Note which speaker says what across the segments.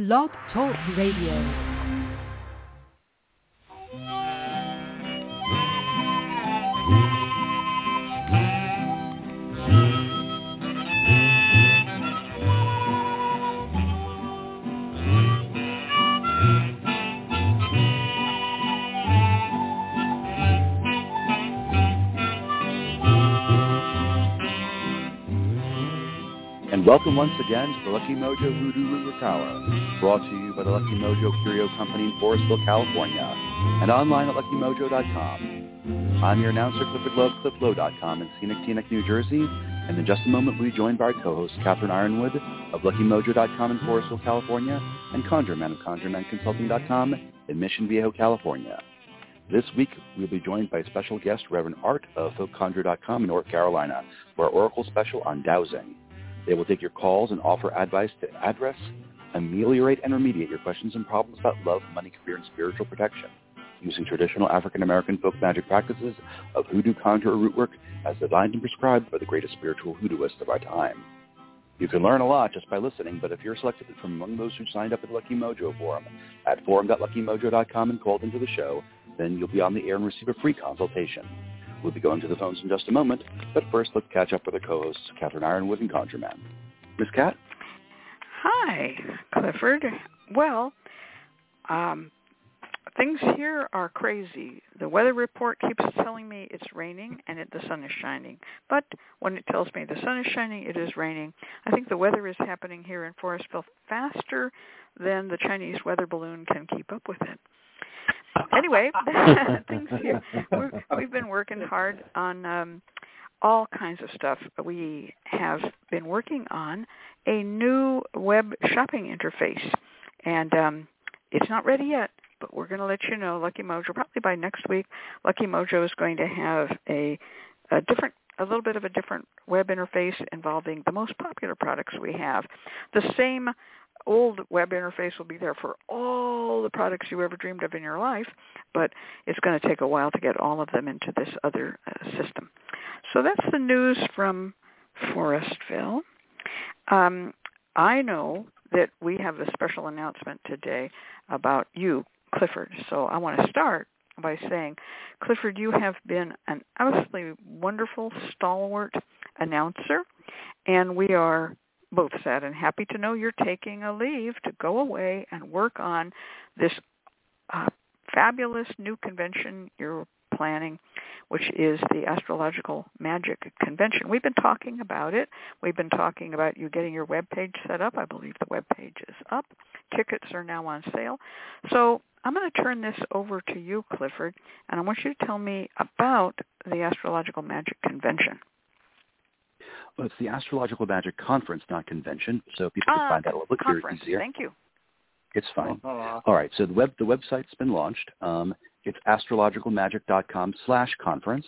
Speaker 1: Blog Talk Radio.
Speaker 2: And welcome once again to the Lucky Mojo Hoodoo Rootwork Hour, brought to you by the Lucky Mojo Curio Company in Forestville, California, and online at luckymojo.com. I'm your announcer, Clifford Love, clifflow.com in scenic Teaneck, New Jersey, and in just a moment we'll be joined by our co-host, Catherine Yronwode of luckymojo.com in Forestville, California, and ConjureMan of ConjureManConsulting.com in Mission Viejo, California. This week, we'll be joined by special guest Reverend Art of FolkConjure.com in North Carolina for our Oracle special on dowsing. They will take your calls and offer advice to address, ameliorate, and remediate your questions and problems about love, money, career, and spiritual protection using traditional African-American folk magic practices of hoodoo conjure or root work as designed and prescribed by the greatest spiritual hoodooists of our time. You can learn a lot just by listening, but if you're selected from among those who signed up at Lucky Mojo forum at forum.luckymojo.com and called into the show, then you'll be on the air and receive a free consultation. We'll be going to the phones in just a moment, but first let's catch up with our co-hosts, Catherine Yronwode and ConjureMan. Miss Cat?
Speaker 3: Hi, Clifford. Well, um, things here are crazy. The weather report keeps telling me it's raining and it, the sun is shining. But when it tells me the sun is shining, it is raining. I think the weather is happening here in Forestville faster than the Chinese weather balloon can keep up with it anyway, things here. We're, we've been working hard on um, all kinds of stuff. We have been working on a new web shopping interface, and um, it's not ready yet. But we're going to let you know, Lucky Mojo, probably by next week, Lucky Mojo is going to have a, a different a little bit of a different web interface involving the most popular products we have. The same old web interface will be there for all the products you ever dreamed of in your life, but it's going to take a while to get all of them into this other uh, system. So that's the news from Forestville. Um, I know that we have a special announcement today about you, Clifford. So I want to start by saying, Clifford, you have been an absolutely wonderful, stalwart announcer, and we are both sad and happy to know you're taking a leave to go away and work on this uh, fabulous new convention you're planning, which is the Astrological Magic Convention. We've been talking about it. We've been talking about you getting your web page set up. I believe the web page is up. Tickets are now on sale. So I'm going to turn this over to you, Clifford, and I want you to tell me about the Astrological Magic Convention.
Speaker 2: Well, it's the Astrological Magic Conference, not convention, so people can
Speaker 3: ah,
Speaker 2: find that a little bit
Speaker 3: conference.
Speaker 2: easier.
Speaker 3: Thank you.
Speaker 2: It's fine. All right, so the web the website's been launched. Um, it's astrologicalmagic.com slash conference,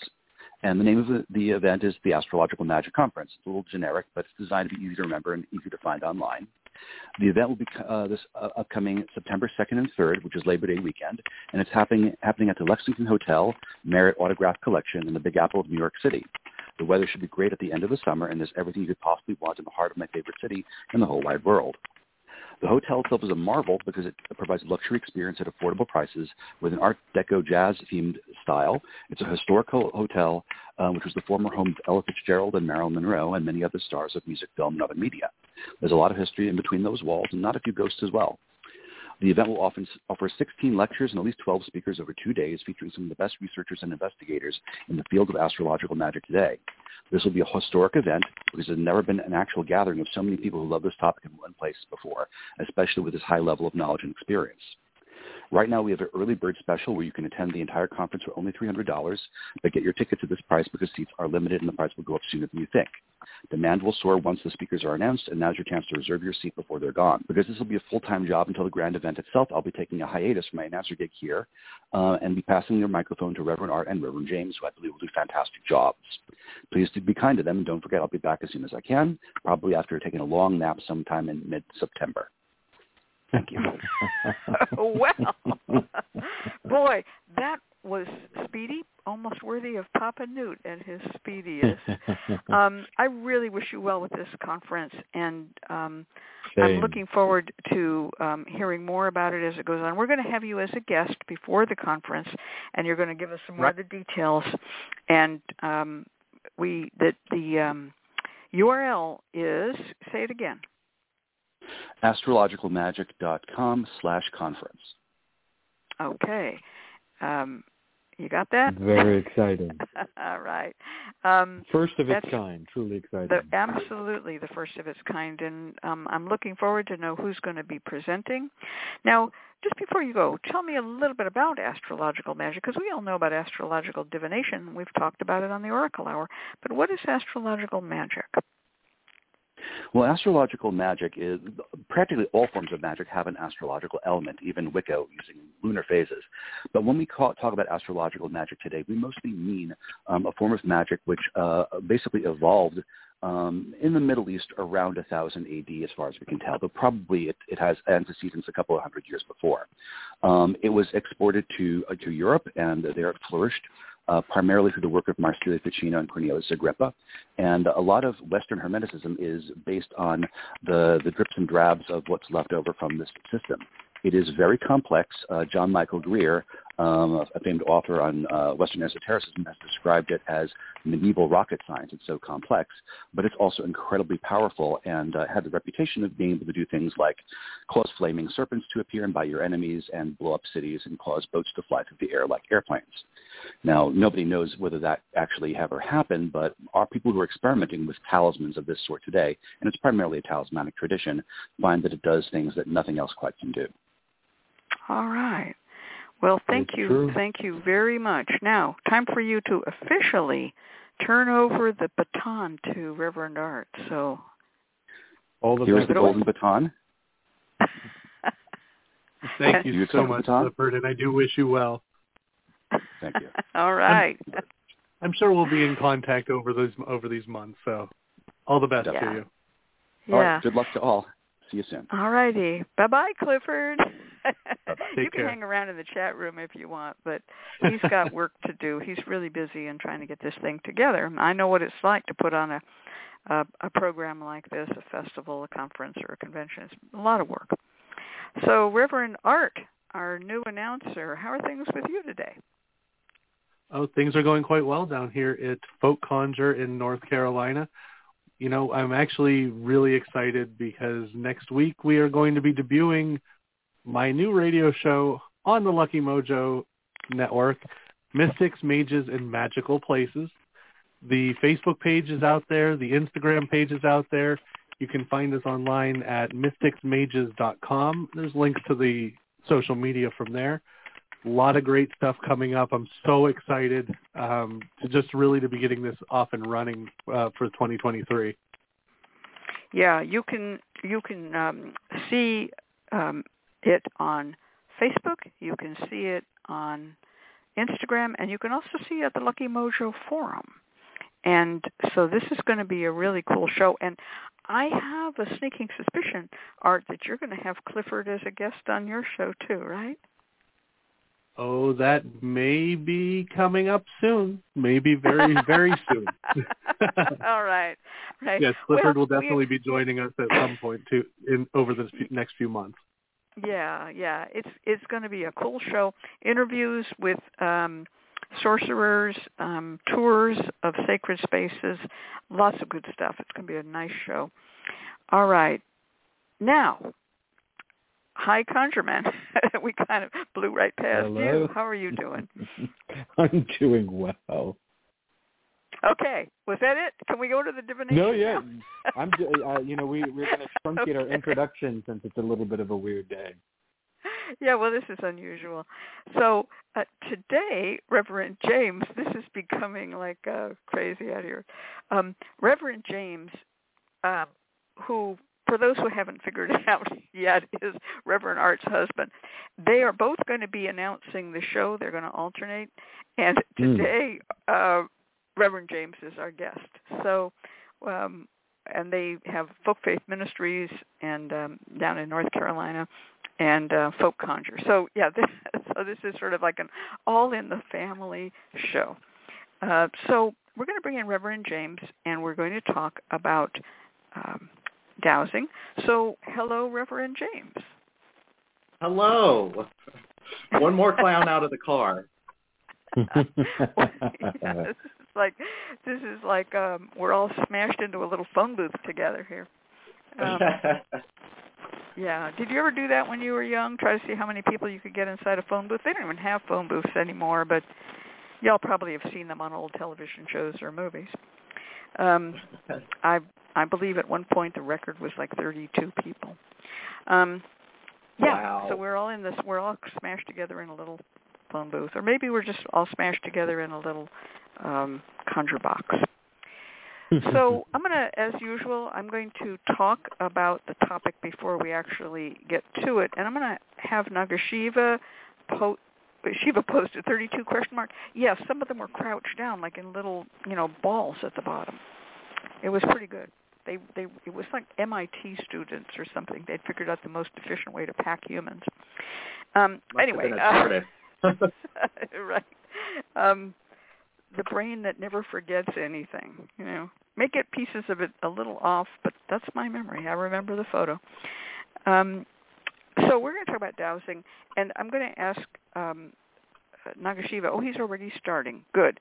Speaker 2: and the name of the, the event is the Astrological Magic Conference. It's a little generic, but it's designed to be easy to remember and easy to find online. The event will be uh, this uh, upcoming September 2nd and 3rd, which is Labor Day weekend, and it's happening happening at the Lexington Hotel Marriott Autograph Collection in the Big Apple of New York City. The weather should be great at the end of the summer, and there's everything you could possibly want in the heart of my favorite city in the whole wide world. The hotel itself is a marvel because it provides a luxury experience at affordable prices with an Art Deco jazz-themed style. It's a historical hotel, uh, which was the former home of Ella Fitzgerald and Marilyn Monroe and many other stars of music, film, and other media. There's a lot of history in between those walls and not a few ghosts as well. The event will often offer 16 lectures and at least 12 speakers over two days featuring some of the best researchers and investigators in the field of astrological magic today. This will be a historic event because there's never been an actual gathering of so many people who love this topic in one place before, especially with this high level of knowledge and experience. Right now, we have an early bird special where you can attend the entire conference for only $300, but get your tickets at this price because seats are limited and the price will go up sooner than you think. Demand will soar once the speakers are announced, and now's your chance to reserve your seat before they're gone. Because this will be a full-time job until the grand event itself, I'll be taking a hiatus from my announcer gig here uh, and be passing their microphone to Reverend Art and Reverend James, who I believe will do fantastic jobs. Please be kind to them, and don't forget I'll be back as soon as I can, probably after taking a long nap sometime in mid-September. Thank you.
Speaker 3: well, boy, that was speedy. Almost worthy of Papa Newt at his speediest. um, I really wish you well with this conference, and um, I'm looking forward to um, hearing more about it as it goes on. We're going to have you as a guest before the conference, and you're going to give us some more of the details. And um, we that the um, URL is say it again.
Speaker 2: Astrologicalmagic.com slash conference.
Speaker 3: Okay. Um, you got that?
Speaker 1: Very exciting.
Speaker 3: All right. Um,
Speaker 1: first of its kind, truly exciting.
Speaker 3: The, absolutely, the first of its kind, and um, I'm looking forward to know who's going to be presenting. Now, just before you go, tell me a little bit about astrological magic, because we all know about astrological divination. We've talked about it on the Oracle Hour. But what is astrological magic?
Speaker 2: Well, astrological magic is practically all forms of magic have an astrological element, even Wicca using lunar phases. But when we call, talk about astrological magic today, we mostly mean um, a form of magic which uh, basically evolved um, in the Middle East around 1000 AD, as far as we can tell, but probably it, it has antecedents a couple of hundred years before. Um, it was exported to uh, to Europe, and there it flourished uh, primarily through the work of Marsilio Ficino and Cornelius Agrippa. And a lot of Western Hermeticism is based on the, the drips and drabs of what's left over from this system. It is very complex. Uh, John Michael Greer, um, a famed author on uh, Western esotericism, has described it as medieval rocket science. It's so complex, but it's also incredibly powerful and uh, had the reputation of being able to do things like cause flaming serpents to appear and bite your enemies and blow up cities and cause boats to fly through the air like airplanes. Now, nobody knows whether that actually ever happened, but our people who are experimenting with talismans of this sort today, and it's primarily a talismanic tradition, find that it does things that nothing else quite can do.
Speaker 3: All right. Well, thank you.
Speaker 1: True.
Speaker 3: Thank you very much. Now, time for you to officially turn over the baton to Reverend Art. So,
Speaker 1: all the
Speaker 2: here's the golden baton.
Speaker 4: Thank you, you so much, Clifford, and I do wish you well.
Speaker 2: Thank you.
Speaker 3: all right.
Speaker 4: I'm, I'm, sure we'll be in contact over those over these months. So, all the best
Speaker 3: yeah.
Speaker 4: to you.
Speaker 3: Yeah.
Speaker 2: All right. Good luck to all. See you soon.
Speaker 3: All righty. Bye bye, Clifford. you can
Speaker 4: care.
Speaker 3: hang around in the chat room if you want, but he's got work to do. He's really busy in trying to get this thing together. I know what it's like to put on a a, a program like this, a festival, a conference, or a convention. It's a lot of work. So, Reverend Art, our new announcer, how are things with you today?
Speaker 4: Oh, things are going quite well down here at Folk Conjure in North Carolina you know, I'm actually really excited because next week we are going to be debuting my new radio show on the Lucky Mojo network, Mystics, Mages, and Magical Places. The Facebook page is out there. The Instagram page is out there. You can find us online at mysticsmages.com. There's links to the social media from there a lot of great stuff coming up. I'm so excited um, to just really to be getting this off and running uh, for 2023.
Speaker 3: Yeah, you can you can um, see um, it on Facebook. You can see it on Instagram, and you can also see it at the Lucky Mojo forum. And so this is going to be a really cool show. And I have a sneaking suspicion, Art, that you're going to have Clifford as a guest on your show too, right?
Speaker 4: Oh, that may be coming up soon. Maybe very, very soon.
Speaker 3: All right. Right.
Speaker 4: Yes, Clifford
Speaker 3: well,
Speaker 4: will definitely be joining us at some point too in over the next few months.
Speaker 3: Yeah, yeah. It's it's going to be a cool show. Interviews with um sorcerers, um tours of sacred spaces, lots of good stuff. It's going to be a nice show. All right. Now, Hi, Conjureman. we kind of blew right past
Speaker 1: Hello.
Speaker 3: you. How are you doing?
Speaker 1: I'm doing well.
Speaker 3: Okay, was that it? Can we go to the divination?
Speaker 1: No, yeah. I'm. Uh, you know, we we're going to truncate
Speaker 3: okay.
Speaker 1: our introduction since it's a little bit of a weird day.
Speaker 3: Yeah, well, this is unusual. So uh, today, Reverend James, this is becoming like uh, crazy out here. Um, Reverend James, um, who for those who haven't figured it out yet, is Reverend Art's husband. They are both going to be announcing the show. They're going to alternate. And
Speaker 1: Hmm.
Speaker 3: today, mm. uh, Reverend James is our guest. So, um, and they have Folk Faith Ministries and um, down in North Carolina, and uh, folk conjure. So yeah, this, so this is sort of like an all in the family show. Uh, so we're going to bring in Reverend James, and we're going to talk about um, dowsing. So hello, Reverend James.
Speaker 5: Hello. One more clown out of the car.
Speaker 3: this is like this is like um we're all smashed into a little phone booth together here. Um, yeah. Did you ever do that when you were young? Try to see how many people you could get inside a phone booth. They don't even have phone booths anymore, but y'all probably have seen them on old television shows or movies. Um I I believe at one point the record was like 32 people. Um yeah,
Speaker 5: Wow.
Speaker 3: so we're all in this we're all smashed together in a little phone booth or maybe we're just all smashed together in a little um conjure box. So I'm going to, as usual, I'm going to talk about the topic before we actually get to it, and I'm going to have Nagasiva po- Shiva posted 32 question mark. Yes, some of them were crouched down like in little, you know, balls at the bottom. It was pretty good. They they it was like MIT students or something. They'd figured out the most efficient way to pack humans. Um
Speaker 5: Must
Speaker 3: anyway, uh, right. Um, the brain that never forgets anything. You know, may get pieces of it a little off, but that's my memory. I remember the photo. Um, so we're going to talk about dowsing, and I'm going to ask um, Nagasiva. Oh, he's already starting. Good.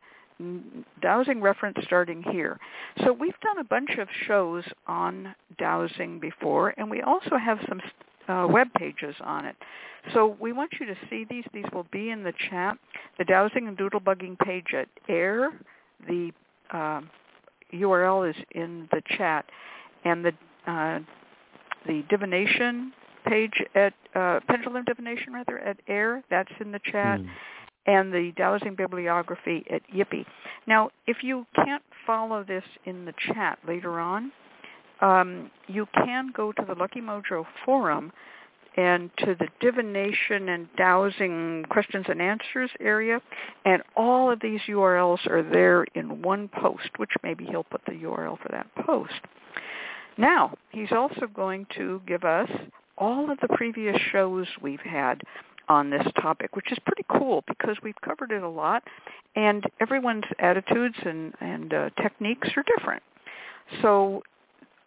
Speaker 3: Dowsing reference starting here. So we've done a bunch of shows on dowsing before, and we also have some uh, web pages on it. So we want you to see these. These will be in the chat. The dowsing and doodlebugging page at AIRR. The um URL is in the chat, and the uh, the divination page at uh, pendulum divination rather at AIRR. That's in the chat.
Speaker 1: Hmm.
Speaker 3: And the dowsing bibliography at YIPPIE. Now, if you can't follow this in the chat later on, um, you can go to the Lucky Mojo forum and to the divination and dowsing questions and answers area, and all of these URLs are there in one post, which maybe he'll put the URL for that post. Now, he's also going to give us all of the previous shows we've had on this topic, which is pretty cool because we've covered it a lot, and everyone's attitudes and, and uh, techniques are different. So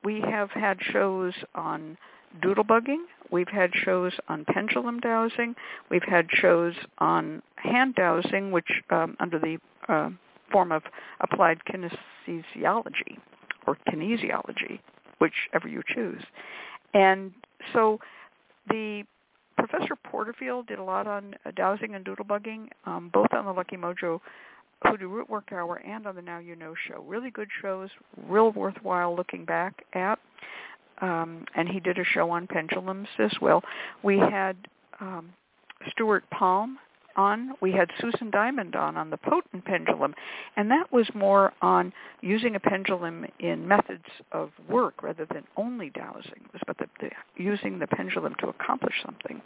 Speaker 3: we have had shows on doodlebugging. We've had shows on pendulum dowsing. We've had shows on hand dowsing, which um, under the uh, form of applied kinesiology or kinesiology, whichever you choose. And so the Professor Porterfield did a lot on uh, dowsing and doodlebugging, um, both on the Lucky Mojo Hoodoo Root Work Hour and on the Now You Know show. Really good shows, real worthwhile looking back at. Um, and he did a show on pendulums as well. We had um, Stuart Palm on. We had Susan Diamond on on the potent pendulum, and that was more on using a pendulum in methods of work rather than only dowsing. Was about the, the, using the pendulum to accomplish something.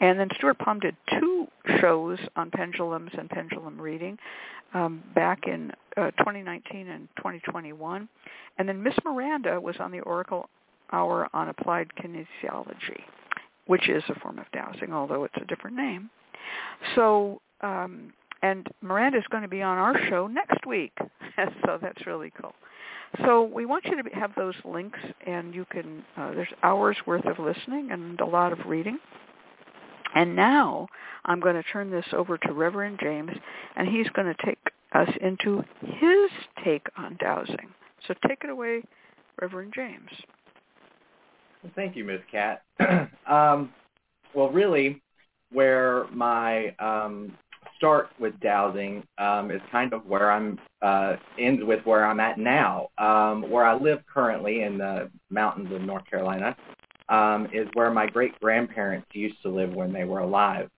Speaker 3: And then Stuart Palm did two shows on pendulums and pendulum reading um, back in uh, 2019 and 2021. And then Miss Miranda was on the Oracle Hour on Applied Kinesiology, which is a form of dowsing, although it's a different name. So, um, and Miranda's going to be on our show next week, so that's really cool. So we want you to have those links, and you can. Uh, there's hours worth of listening and a lot of reading. And now I'm going to turn this over to Reverend James, and he's going to take us into his take on dowsing. So take it away, Reverend James.
Speaker 5: Thank you, Ms. Cat. um, well, really, where my um, start with dowsing um, is kind of where I'm uh, ends with where I'm at now. Um, where I live currently in the mountains of North Carolina um, is where my great grandparents used to live when they were alive.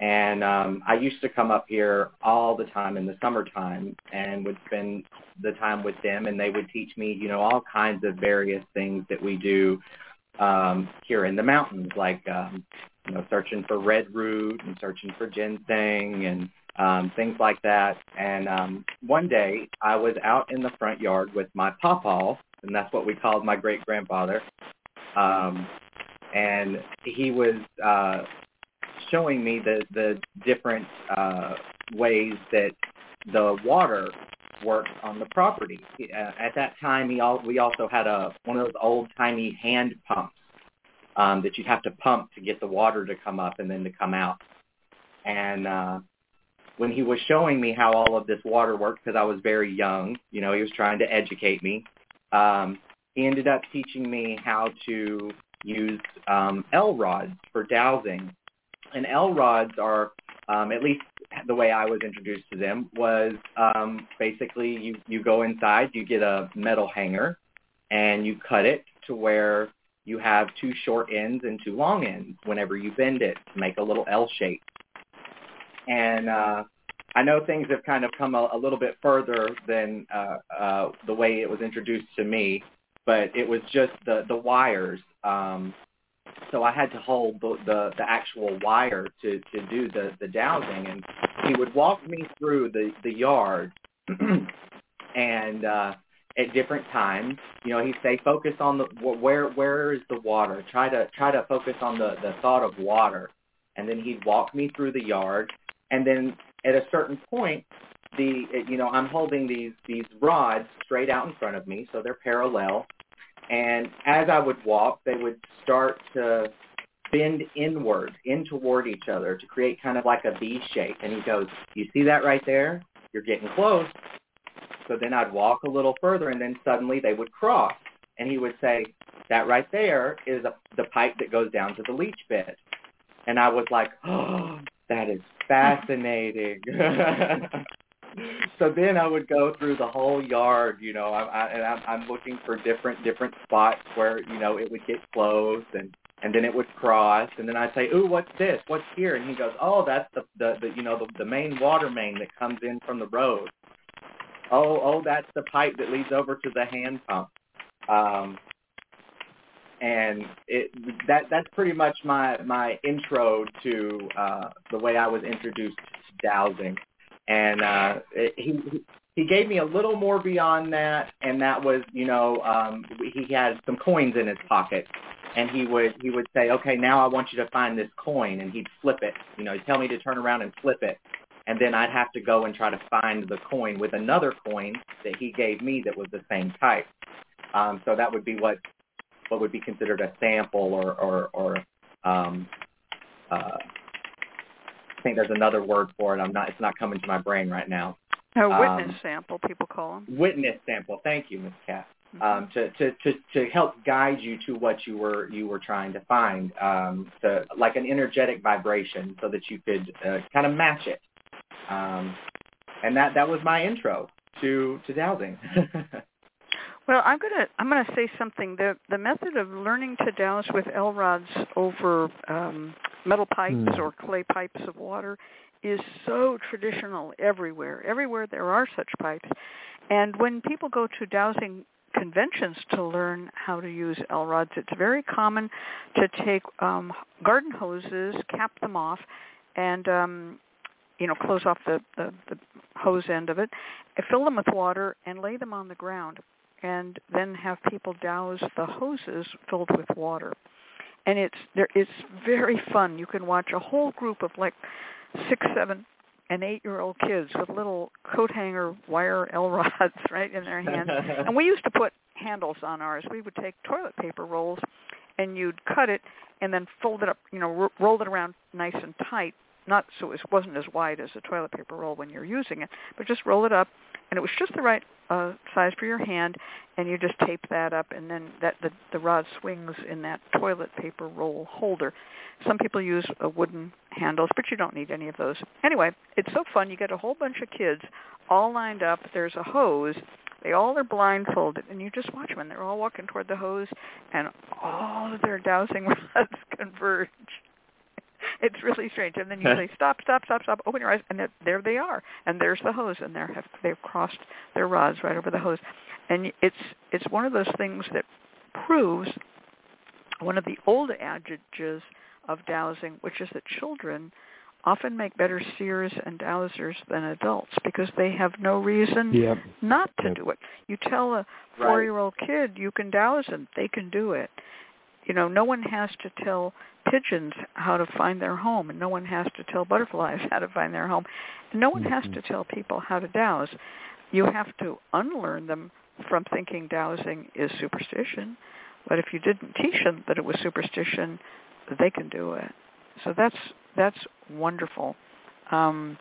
Speaker 5: And um, I used to come up here all the time in the summertime and would spend the time with them, and they would teach me, you know, all kinds of various things that we do um, here in the mountains, like um, you know, searching for red root and searching for ginseng and um, things like that. And um, one day I was out in the front yard with my pawpaw, and that's what we called my great grandfather. Um, and he was uh, showing me the the different uh, ways that the water worked on the property. Uh, at that time, he al- we also had a one of those old timey hand pumps um, that you'd have to pump to get the water to come up and then to come out. And uh, when he was showing me how all of this water worked, because I was very young, you know, he was trying to educate me. Um, he ended up teaching me how to use um, L rods for dowsing. And L rods are, um, at least the way I was introduced to them, was um, basically you, you go inside, you get a metal hanger, and you cut it to where you have two short ends and two long ends whenever you bend it to make a little L shape. And uh, I know things have kind of come a, a little bit further than uh, uh, the way it was introduced to me, but it was just the, the wires. Um, so I had to hold the, the, the actual wire to, to do the, the dowsing. And he would walk me through the, the yard and uh, at different times. You know, he'd say, focus on the where where is the water. Try to try to focus on the the thought of water, and then he'd walk me through the yard, and then at a certain point, the you know I'm holding these these rods straight out in front of me, so they're parallel, and as I would walk, they would start to bend inward, in toward each other to create kind of like a V shape. And he goes, you see that right there? You're getting close. So then I'd walk a little further, and then suddenly they would cross. And he would say, that right there is a, the pipe that goes down to the leach bed. And I was like, oh, that is fascinating. so then I would go through the whole yard, you know, I, I, and I'm, I'm looking for different different spots where you know it would get close, and and then it would cross, and then I'd say, "Ooh, what's this? What's here?" And he goes, "Oh, that's the the, the you know the, the main water main that comes in from the road." Oh, oh, that's the pipe that leads over to the hand pump. Um, and it that that's pretty much my my intro to uh, the way I was introduced to dowsing. And uh, it, he he gave me a little more beyond that, and that was you know um, he had some coins in his pocket, and he would he would say, okay, now I want you to find this coin, and he'd flip it. You know, he'd tell me to turn around and flip it, and then I'd have to go and try to find the coin with another coin that he gave me that was the same type. Um, so that would be what what would be considered a sample or or, or um, uh, I think there's another word for it. I'm not. It's not coming to my brain right now.
Speaker 3: A witness um, sample, people call them.
Speaker 5: Witness sample. Thank you, Ms. Cat. Mm-hmm. Um, to, to, to, to help guide you to what you were you were trying to find, um, to, like an energetic vibration, so that you could uh, kind of match it. Um, and that that was my intro to to dowsing.
Speaker 3: well, I'm gonna I'm gonna say something. The the method of learning to dowse with L rods over um, metal pipes mm. or clay pipes of water is so traditional everywhere. Everywhere there are such pipes, and when people go to dowsing conventions to learn how to use L rods, it's very common to take um, garden hoses, cap them off, and um, you know, close off the, the, the hose end of it, fill them with water, and lay them on the ground, and then have people dowse the hoses filled with water. And it's there. It's very fun. You can watch a whole group of like six, seven, and eight-year-old kids with little coat hanger wire L rods right in their hands. and we used to put handles on ours. We would take toilet paper rolls, and you'd cut it and then fold it up. You know, r- roll it around nice and tight not so it wasn't as wide as a toilet paper roll when you're using it, but just roll it up, and it was just the right uh, size for your hand, and you just tape that up, and then that the the rod swings in that toilet paper roll holder. Some people use uh, wooden handles, but you don't need any of those. Anyway, it's so fun. You get a whole bunch of kids all lined up. There's a hose. They all are blindfolded, and you just watch them, and they're all walking toward the hose, and all of their dowsing rods converge it's really strange. And then you say, stop, stop, stop, stop, open your eyes, and there they are. And there's the hose, and there have, they've crossed their rods right over the hose. And it's it's one of those things that proves one of the old adages of dowsing, which is that children often make better seers and dowsers than adults because they have no reason
Speaker 1: yep.
Speaker 3: not to
Speaker 1: yep.
Speaker 3: do it. You tell a four-year-old kid you can dowse and they can do it you know, no one has to tell pigeons how to find their home, and no one has to tell butterflies how to find their home, and no one has to tell people how to dowse. You have to unlearn them from thinking dowsing is superstition. But if you didn't teach them that it was superstition, they can do it. So that's that's wonderful. Um,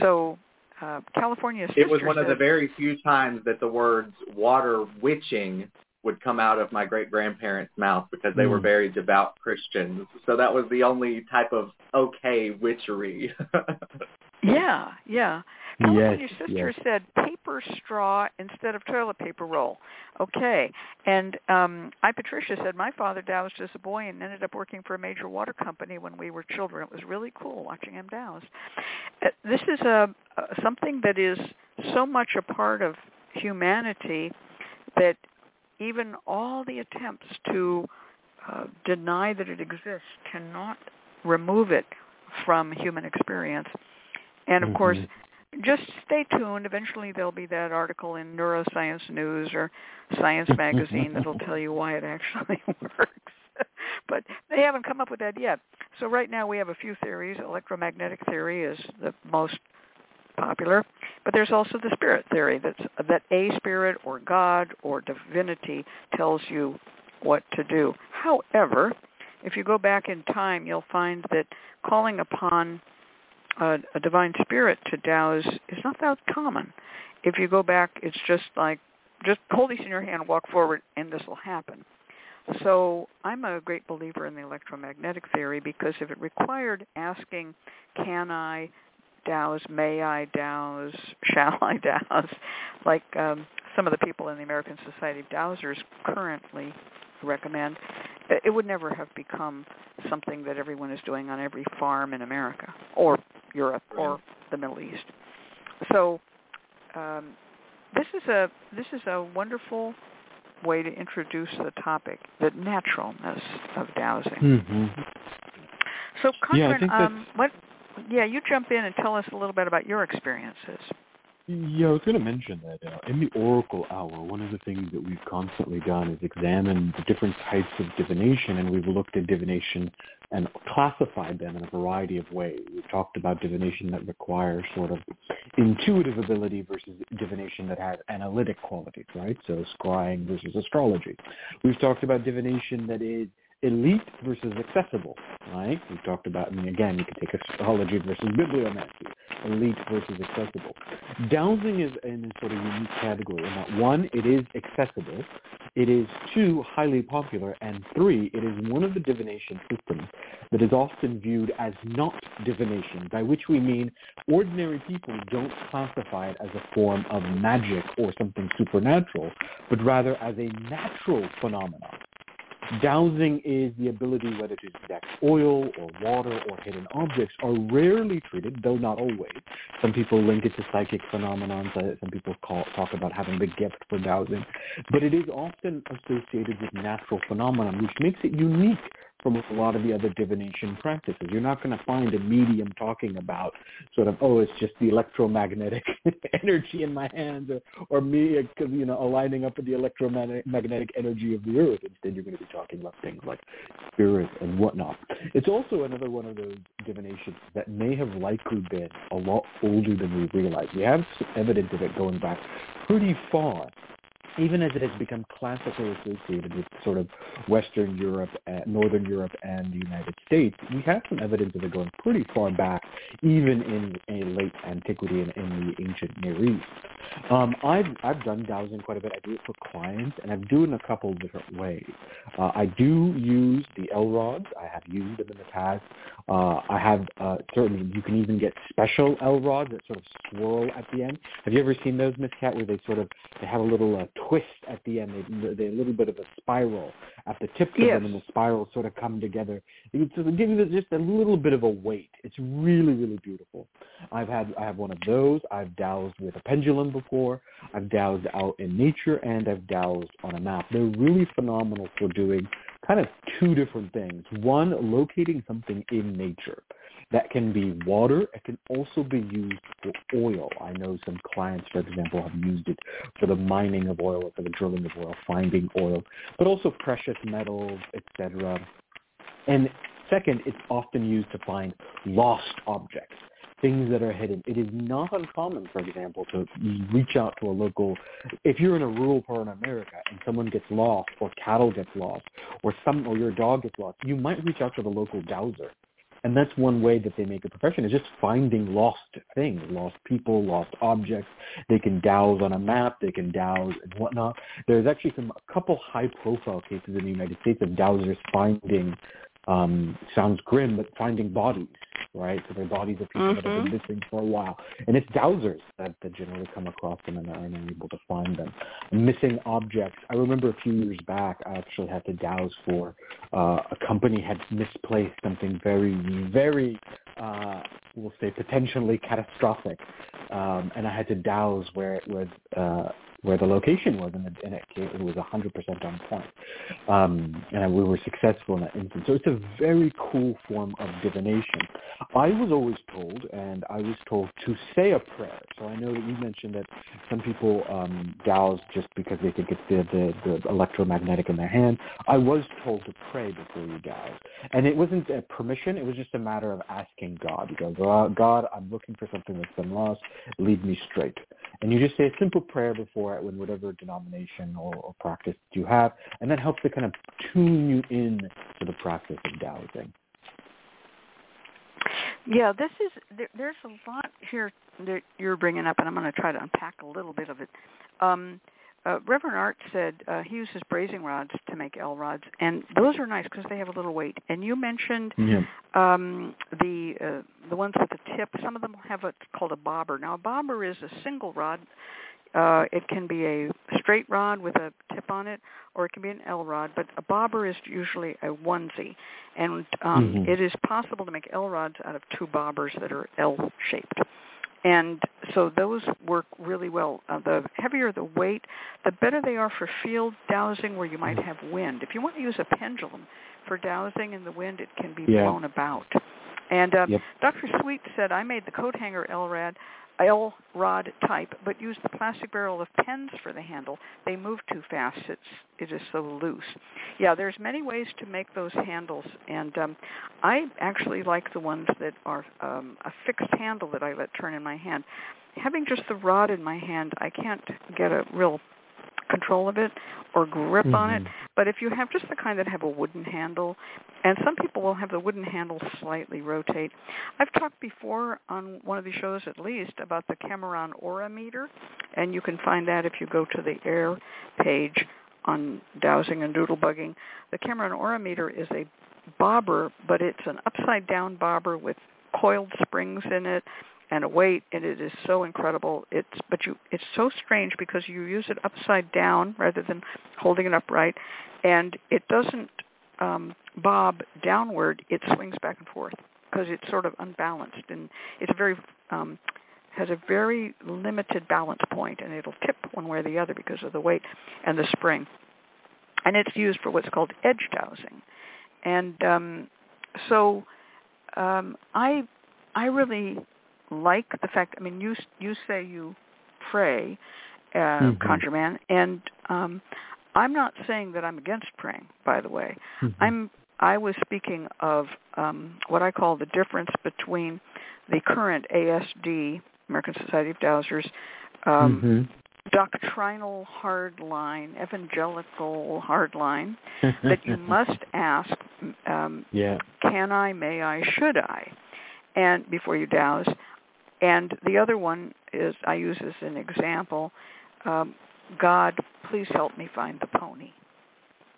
Speaker 3: so uh, California.
Speaker 5: It was one of the very few times that the words water witching would come out of my great grandparents' mouth because they mm. were very devout Christians. So that was the only type of okay witchery.
Speaker 3: yeah, yeah. California
Speaker 1: yes,
Speaker 3: sister
Speaker 1: yes.
Speaker 3: said paper straw instead of toilet paper roll. Okay. And um I Patricia said my father dowsed as a boy and ended up working for a major water company when we were children. It was really cool watching him dowse. Uh, this is a uh, something that is so much a part of humanity that even all the attempts to uh, deny that it exists cannot remove it from human experience. And of mm-hmm. course, just stay tuned. Eventually there'll be that article in Neuroscience News or Science Magazine that'll tell you why it actually works. but they haven't come up with that yet. So right now we have a few theories. Electromagnetic theory is the most popular, but there's also the spirit theory that's that a spirit or God or divinity tells you what to do. However, if you go back in time, you'll find that calling upon a, a divine spirit to dowse is not that common. If you go back, it's just like just hold these in your hand, walk forward, and this will happen. So I'm a great believer in the electromagnetic theory because if it required asking, can I dowse, may I dowse, shall I dowse, like um, some of the people in the American Society of Dowsers currently recommend, it would never have become something that everyone is doing on every farm in America or Europe or the Middle East. So um, this is a this is a wonderful way to introduce the topic, the naturalness of dowsing.
Speaker 1: Mm-hmm.
Speaker 3: So, Conrad,
Speaker 1: yeah,
Speaker 3: um, what? Yeah, you jump in and tell us a little bit about your experiences.
Speaker 1: Yeah, I was going to mention that uh, in the Oracle Hour, one of the things that we've constantly done is examine the different types of divination, and we've looked at divination and classified them in a variety of ways. We've talked about divination that requires sort of intuitive ability versus divination that has analytic qualities, right? So scrying versus astrology. We've talked about divination that is elite versus accessible, right? We talked about, I mean, again, you can take astrology versus bibliomancy, elite versus accessible. Dowsing is in a sort of unique category in that one, it is accessible, it is two, highly popular, and three, it is one of the divination systems that is often viewed as not divination, by which we mean ordinary people don't classify it as a form of magic or something supernatural, but rather as a natural phenomenon Dowsing is the ability whether to detect oil or water or hidden objects are rarely treated, though not always. Some people link it to psychic phenomena. Some people call, talk about having the gift for dowsing. But it is often associated with natural phenomena, which makes it unique from a lot of the other divination practices. You're not going to find a medium talking about sort of, oh, it's just the electromagnetic energy in my hands or, or me, uh, you know, aligning up with the electromagnetic energy of the earth. Instead, you're going to be talking about things like spirit and whatnot. It's also another one of those divinations that may have likely been a lot older than we realize. We have evidence of it going back pretty far even as it has become classically associated with sort of Western Europe, uh, Northern Europe, and the United States, we have some evidence of it going pretty far back, even in, late antiquity and in the ancient Near East. Um, I've I've done dowsing quite a bit. I do it for clients, and I do it in a couple different ways. Uh, I do use the L rods. I have used them in the past. Uh, I have uh, certainly you can even get special L rods that sort of swirl at the end. Have you ever seen those, Miss Cat, where they sort of they have a little uh, twist at the end? They they're a little bit of a spiral at the tips
Speaker 3: yes.
Speaker 1: of them, and the spirals sort of come together. It gives it just a little bit of a weight. It's really really beautiful. I've had I have one of those. I've dowsed with a pendulum before. I've dowsed out in nature, and I've dowsed on a map. They're really phenomenal for doing kind of two different things. One, locating something in nature. That can be water. It can also be used for oil. I know some clients, for example, have used it for the mining of oil, or for the drilling of oil, finding oil, but also precious metals, etc. And second, it's often used to find lost objects things that are hidden. It is not uncommon, for example, to reach out to a local, if you're in a rural part of America and someone gets lost or cattle gets lost or some, or your dog gets lost, you might reach out to the local dowser. And that's one way that they make a profession is just finding lost things, lost people, lost objects. They can dowse on a map, they can dowse and whatnot. There's actually some a couple high profile cases in the United States of dowsers finding um, sounds grim, but finding bodies right? So they're bodies of people mm-hmm. that have been mm-hmm. missing for a while. And it's dowsers that, that generally come across them and are unable to find them. Missing objects. I remember a few years back, I actually had to dowse for uh, a company had misplaced something very, very, uh, we'll say, potentially catastrophic. Um, and I had to dowse where it was uh, where the location was, and, it, and it, it was 100% on point. Um, and we were successful in that instance. So it's a very cool form of divination. I was always told, and I was told to say a prayer. So I know that you mentioned that some people um, dowse just because they think it's the, the, the electromagnetic in their hand. I was told to pray before you dowse. And it wasn't a permission. It was just a matter of asking God. You go, God, I'm looking for something that's been lost. Lead me straight. And you just say a simple prayer before it with whatever denomination or, or practice you have, and that helps to kind of tune you in to the practice of dowsing.
Speaker 3: Yeah, this is there, there's a lot here that you're bringing up, and I'm going to try to unpack a little bit of it. Um, uh, Reverend Art said uh, he uses brazing rods to make L rods, and those are nice because they have a little weight. And you mentioned
Speaker 1: yeah.
Speaker 3: um, the uh, the ones with the tip. Some of them have what's called a bobber. Now, a bobber is a single rod. Uh, it can be a straight rod with a tip on it, or it can be an L rod. But a bobber is usually a onesie, and um, mm-hmm. it is possible to make L rods out of two bobbers that are L shaped and so those work really well. Uh, the heavier the weight, the better they are for field dowsing where you might have wind. If you want to use a pendulum for dowsing in the wind, it can be yeah. blown about. And uh,
Speaker 1: yep.
Speaker 3: Dr. Sweet said, I made the coat hanger L rod L rod type, but use the plastic barrel of pens for the handle. They move too fast. It's it is so loose. Yeah, there's many ways to make those handles, and um, I actually like the ones that are um, a fixed handle that I let turn in my hand. Having just the rod in my hand, I can't get a real control of it or grip
Speaker 1: mm-hmm.
Speaker 3: on it. But if you have just the kind that have a wooden handle, and some people will have the wooden handle slightly rotate. I've talked before on one of these shows at least about the Cameron Aurameter, and you can find that if you go to the AIRR page on dowsing and doodlebugging. The Cameron Aurameter is a bobber, but it's an upside down bobber with coiled springs in it and a weight and it is so incredible. It's but you it's so strange because you use it upside down rather than holding it upright and it doesn't um bob downward. It swings back and forth because it's sort of unbalanced and it's very um has a very limited balance point and it'll tip one way or the other because of the weight and the spring. And it's used for what's called edge dowsing. And um so um i i really like the fact. I mean, you you say you pray, uh, mm-hmm. conjure man, and um, I'm not saying that I'm against praying. By the way, mm-hmm. I'm I was speaking of um, what I call the difference between the current ASD, American Society of Dowsers, um,
Speaker 1: mm-hmm.
Speaker 3: doctrinal hardline, evangelical hardline, that you must ask, um,
Speaker 1: yeah.
Speaker 3: can I, may I, should I, and before you dowse, and the other one is I use as an example, um, God, please help me find the pony.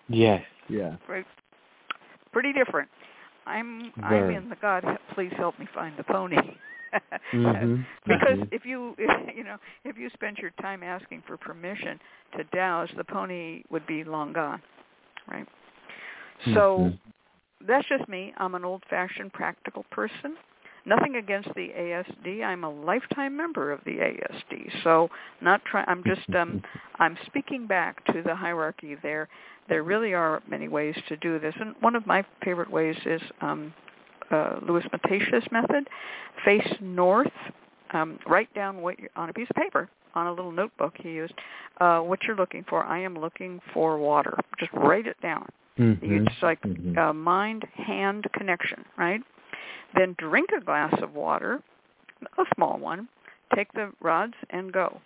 Speaker 1: Yes, yeah.
Speaker 3: Right. Pretty different. I'm
Speaker 1: Very.
Speaker 3: I'm in the God, please help me find the pony.
Speaker 1: mm-hmm.
Speaker 3: because
Speaker 1: mm-hmm.
Speaker 3: if you if, you know if you spend your time asking for permission to dowse, the pony would be long gone, right? So
Speaker 1: mm-hmm.
Speaker 3: that's just me. I'm an old-fashioned practical person nothing against the ASD. I'm a lifetime member of the ASD. So not try I'm just um I'm speaking back to the hierarchy there. There really are many ways to do this. And one of my favorite ways is um uh, Louis Matacia's method. Face north. Um, write down what you're, on a piece of paper, on a little notebook he used, uh, what you're looking for. I am looking for water. Just write it down.
Speaker 1: Mm-hmm.
Speaker 3: It's like
Speaker 1: Mhm.
Speaker 3: a mind-hand connection, right? Then drink a glass of water, a small one. Take the rods and go.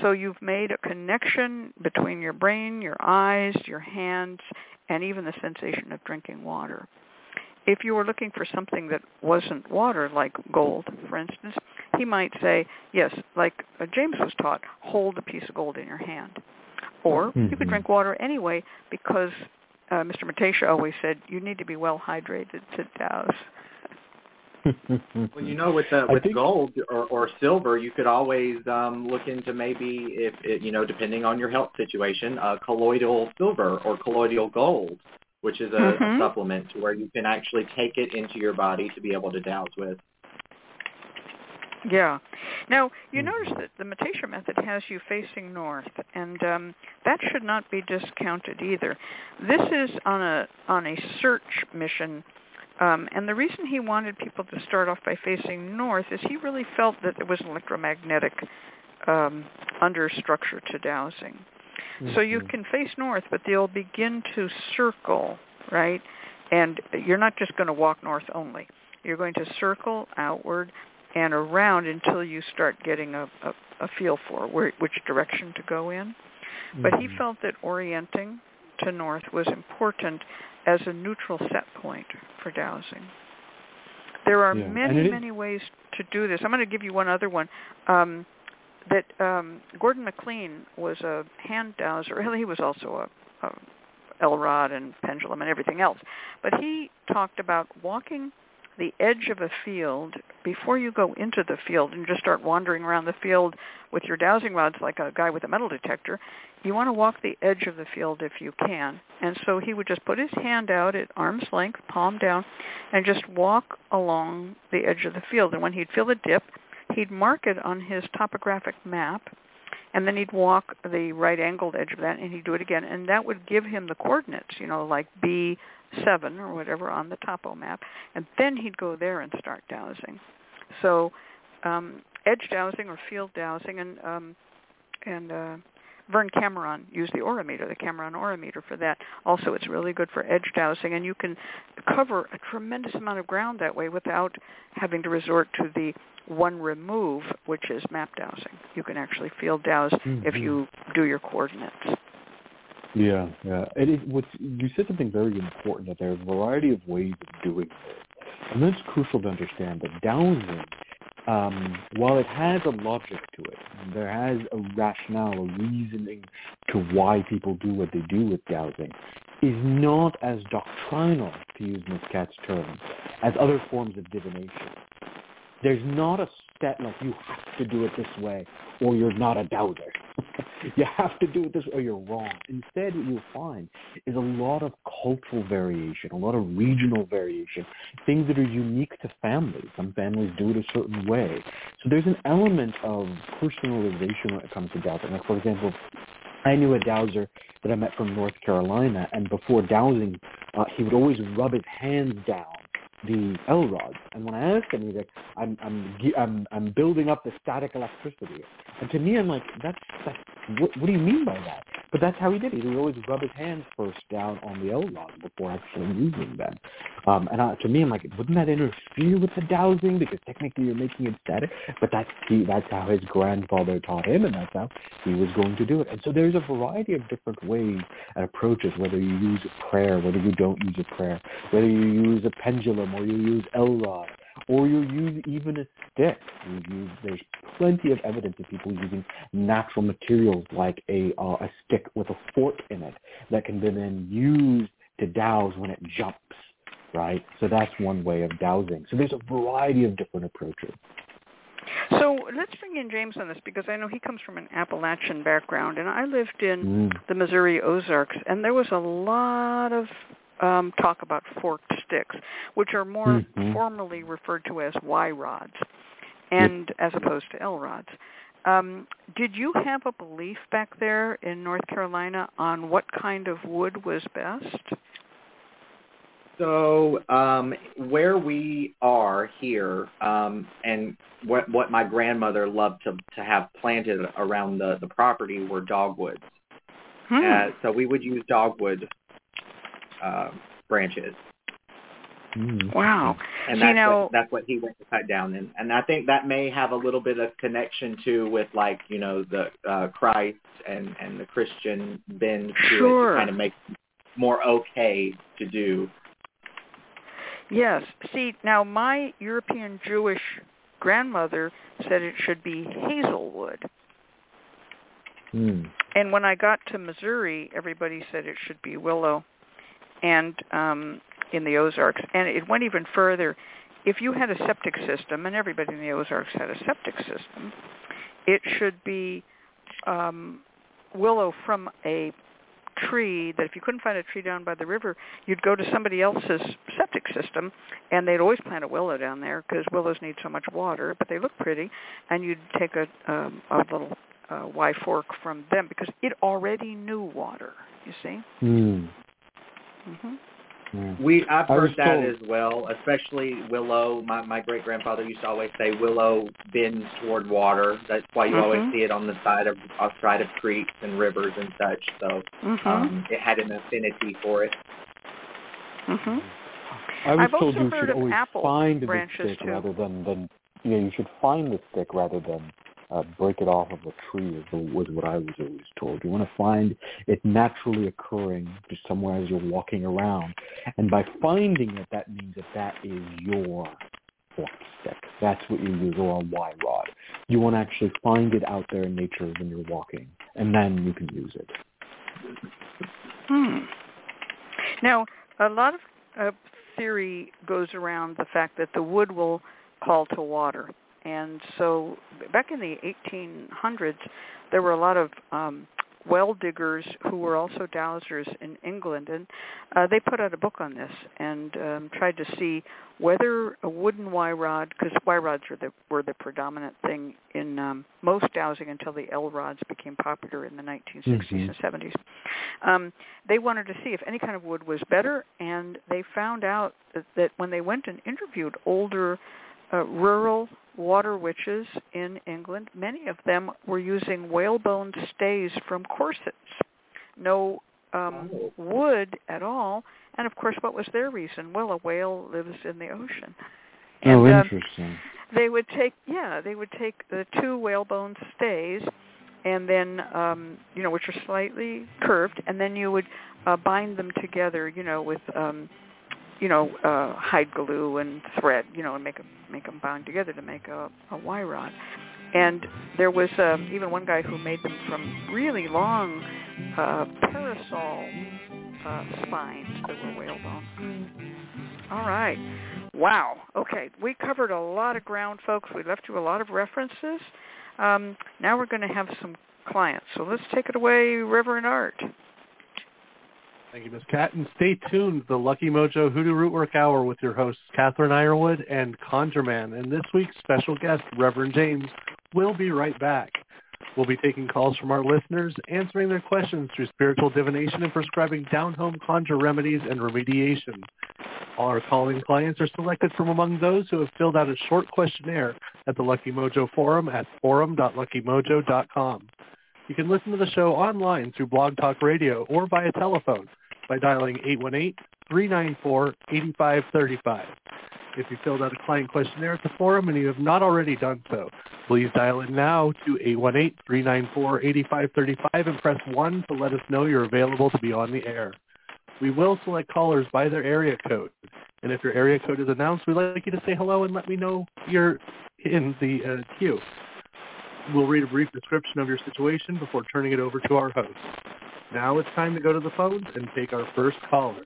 Speaker 3: So you've made a connection between your brain, your eyes, your hands, and even the sensation of drinking water. If you were looking for something that wasn't water, like gold, for instance, he might say, yes, like uh, James was taught, hold a piece of gold in your hand. Or you could
Speaker 1: Mhm.
Speaker 3: drink water anyway because uh, Mr. Matacia always said you need to be well hydrated to dowse.
Speaker 5: Well, you know, with the with
Speaker 1: think-
Speaker 5: gold or, or silver, you could always um, look into maybe if it, you know, depending on your health situation, uh, colloidal silver or colloidal gold, which is a,
Speaker 3: Mhm.
Speaker 5: a supplement to where you can actually take it into your body to be able to dowse with.
Speaker 3: Yeah. Now you
Speaker 1: Mhm.
Speaker 3: notice that the Matacia method has you facing north, and um, that should not be discounted either. This is on a on a search mission, um, and the reason he wanted people to start off by facing north is he really felt that there was an electromagnetic um, understructure to dowsing. So you
Speaker 1: Mhm.
Speaker 3: can face north, but they'll begin to circle, right? And you're not just going to walk north only. You're going to circle outward and around until you start getting a, a, a feel for where, which direction to go in. But he
Speaker 1: Mhm.
Speaker 3: felt that orienting to north was important as a neutral set point for dowsing. There are
Speaker 1: Yeah,
Speaker 3: many,
Speaker 1: it
Speaker 3: many ways to do this. I'm going to give you one other one. Um, that um, Gordon McLean was a hand dowser. He was also a, a L-rod and pendulum and everything else. But he talked about walking the edge of a field before you go into the field and just start wandering around the field with your dowsing rods like a guy with a metal detector. You want to walk the edge of the field if you can. And so he would just put his hand out at arm's length, palm down, and just walk along the edge of the field. And when he'd feel a dip, he'd mark it on his topographic map and then he'd walk the right angled edge of that and he'd do it again. And that would give him the coordinates you know like b7 or whatever on the topo map. And then he'd go there and start dowsing. So um edge dowsing or field dowsing and um and uh Vern Cameron used the Aurameter, the Cameron Aurameter for that. Also, it's really good for edge dowsing, and you can cover a tremendous amount of ground that way without having to resort to the one remove, which is map dowsing. You can actually field dowse if
Speaker 1: Mhm.
Speaker 3: you do your coordinates.
Speaker 1: Yeah, yeah. It is what you said something very important that there are a variety of ways of doing this. And that's crucial to understand that dowsing, um, while it has a logic to it, there has a rationale, a reasoning to why people do what they do with dowsing, is not as doctrinal, to use Ms. Katz's term, as other forms of divination. There's not a set like you have to do it this way or you're not a dowser. you have to do it this way or you're wrong. Instead, what you'll find is a lot of cultural variation, a lot of regional variation, things that are unique to families. Some families do it a certain way. So there's an element of personalization when it comes to dowsing. Like, for example, I knew a dowser that I met from North Carolina, and before dowsing, uh, he would always rub his hands down the L rods. And when I ask him, he's like, "I'm I'm I'm I'm building up the static electricity." And to me, I'm like, "That's that's what, what do you mean by that?" But that's how he did it. He would always rub his hands first down on the rods before actually using them. Um, and uh, to me, I'm like, wouldn't that interfere with the dowsing? Because technically, you're making it static. But that's he, that's how his grandfather taught him, and that's how he was going to do it. And so there's a variety of different ways and approaches. Whether you use a prayer, whether you don't use a prayer, whether you use a pendulum or you use L rod, or you use even a stick. You use, there's plenty of evidence of people using natural materials like a uh, a stick with a fork in it that can be then used to dowse when it jumps. Right, so that's one way of dowsing. So there's a variety of different approaches.
Speaker 3: So let's bring in James on this because I know he comes from an Appalachian background, and I lived in
Speaker 1: Mm.
Speaker 3: the Missouri Ozarks, and there was a lot of um, talk about forked sticks, which are more
Speaker 1: Mhm.
Speaker 3: formally referred to as Y rods, and as opposed to L rods. Um, did you have a belief back there in North Carolina on what kind of wood was best?
Speaker 5: So um, where we are here, um, and what what my grandmother loved to to have planted around the the property were dogwoods.
Speaker 3: Hmm.
Speaker 5: Uh, so we would use dogwood uh, branches,
Speaker 1: Mm.
Speaker 3: wow.
Speaker 5: and
Speaker 3: So, you
Speaker 5: that's
Speaker 3: know-
Speaker 5: what that's what he went to cut down. And and I think that may have a little bit of connection too with like you know the uh, Christ and and the Christian bend to it
Speaker 3: Sure.
Speaker 5: to kind of make more okay to do.
Speaker 3: Yes. See, now my European Jewish grandmother said it should be hazelwood.
Speaker 1: Mm.
Speaker 3: And when I got to Missouri, everybody said it should be willow and um in the Ozarks. And it went even further. If you had a septic system, and everybody in the Ozarks had a septic system, it should be um willow from a tree that if you couldn't find a tree down by the river, you'd go to somebody else's septic system, and they'd always plant a willow down there because willows need so much water, but they look pretty, and you'd take a um, a little uh, Y fork from them because it already knew water. You see.
Speaker 1: Mm.
Speaker 3: Hmm
Speaker 1: Mm.
Speaker 5: We I've
Speaker 1: I
Speaker 5: heard that
Speaker 1: told-
Speaker 5: as well, especially willow. My my great grandfather used to always say willow bends toward water. That's why you always
Speaker 3: Mhm.
Speaker 5: see it on the side of on side of creeks and rivers and such. So
Speaker 3: hmm
Speaker 5: um, it had an affinity for it.
Speaker 3: hmm
Speaker 1: I was
Speaker 3: I've
Speaker 1: told
Speaker 3: also
Speaker 1: you
Speaker 3: heard
Speaker 1: should
Speaker 3: of
Speaker 1: always
Speaker 3: apple
Speaker 1: find the
Speaker 3: branches,
Speaker 1: stick
Speaker 3: too.
Speaker 1: rather than than yeah you should find the stick rather than uh, break it off of a tree is, was what I was always told. You want to find it naturally occurring just somewhere as you're walking around, and by finding it, that means that that is your fork stick. That's what you use or a Y rod. You want to actually find it out there in nature when you're walking, and then you can use it.
Speaker 3: Hmm. Now, a lot of uh, theory goes around the fact that the wood will call to water. And so back in the 1800s, there were a lot of um, well diggers who were also dowsers in England, and uh, they put out a book on this and um, tried to see whether a wooden Y rod, because Y rods were the were the predominant thing in um, most dowsing until the L rods became popular in the 1960s
Speaker 1: Mhm.
Speaker 3: and 70s. Um, they wanted to see if any kind of wood was better, and they found out that, that when they went and interviewed older uh, rural water witches in England, many of them were using whalebone stays from corsets. No um,
Speaker 5: Oh.
Speaker 3: wood at all. And of course, what was their reason? Well, a whale lives in the ocean.
Speaker 1: oh,
Speaker 3: And, uh,
Speaker 1: interesting.
Speaker 3: they would take yeah they would take the two whalebone stays and then um you know which are slightly curved and then you would uh bind them together you know with um you know uh hide glue and thread you know and make them make them bound together to make a a y rod and there was um even one guy who made them from really long uh parasol uh spines that were whalebone all right Wow. Okay. We covered a lot of ground, folks. We left you a lot of references. Um, now we're going to have some clients. So let's take it away, Reverend Art.
Speaker 4: Thank you, Ms. Cat. And stay tuned. To the Lucky Mojo Hoodoo Rootwork Hour with your hosts, Catherine Yronwode and ConjureMan. And this week's special guest, Reverend James, will be right back. We'll be taking calls from our listeners, answering their questions through spiritual divination and prescribing down-home conjure remedies and remediation. All our calling clients are selected from among those who have filled out a short questionnaire at the Lucky Mojo forum at forum.luckymojo.com. You can listen to the show online through Blog Talk Radio or via telephone by dialing 818-394-8535. If you filled out a client questionnaire at the forum and you have not already done so, please dial in now to 818-394-8535 and press 1 to let us know you're available to be on the air. We will select callers by their area code. And if your area code is announced, we'd like you to say hello and let me know you're in the uh, queue. We'll read a brief description of your situation before turning it over to our host. Now it's time to go to the phones and take our first caller.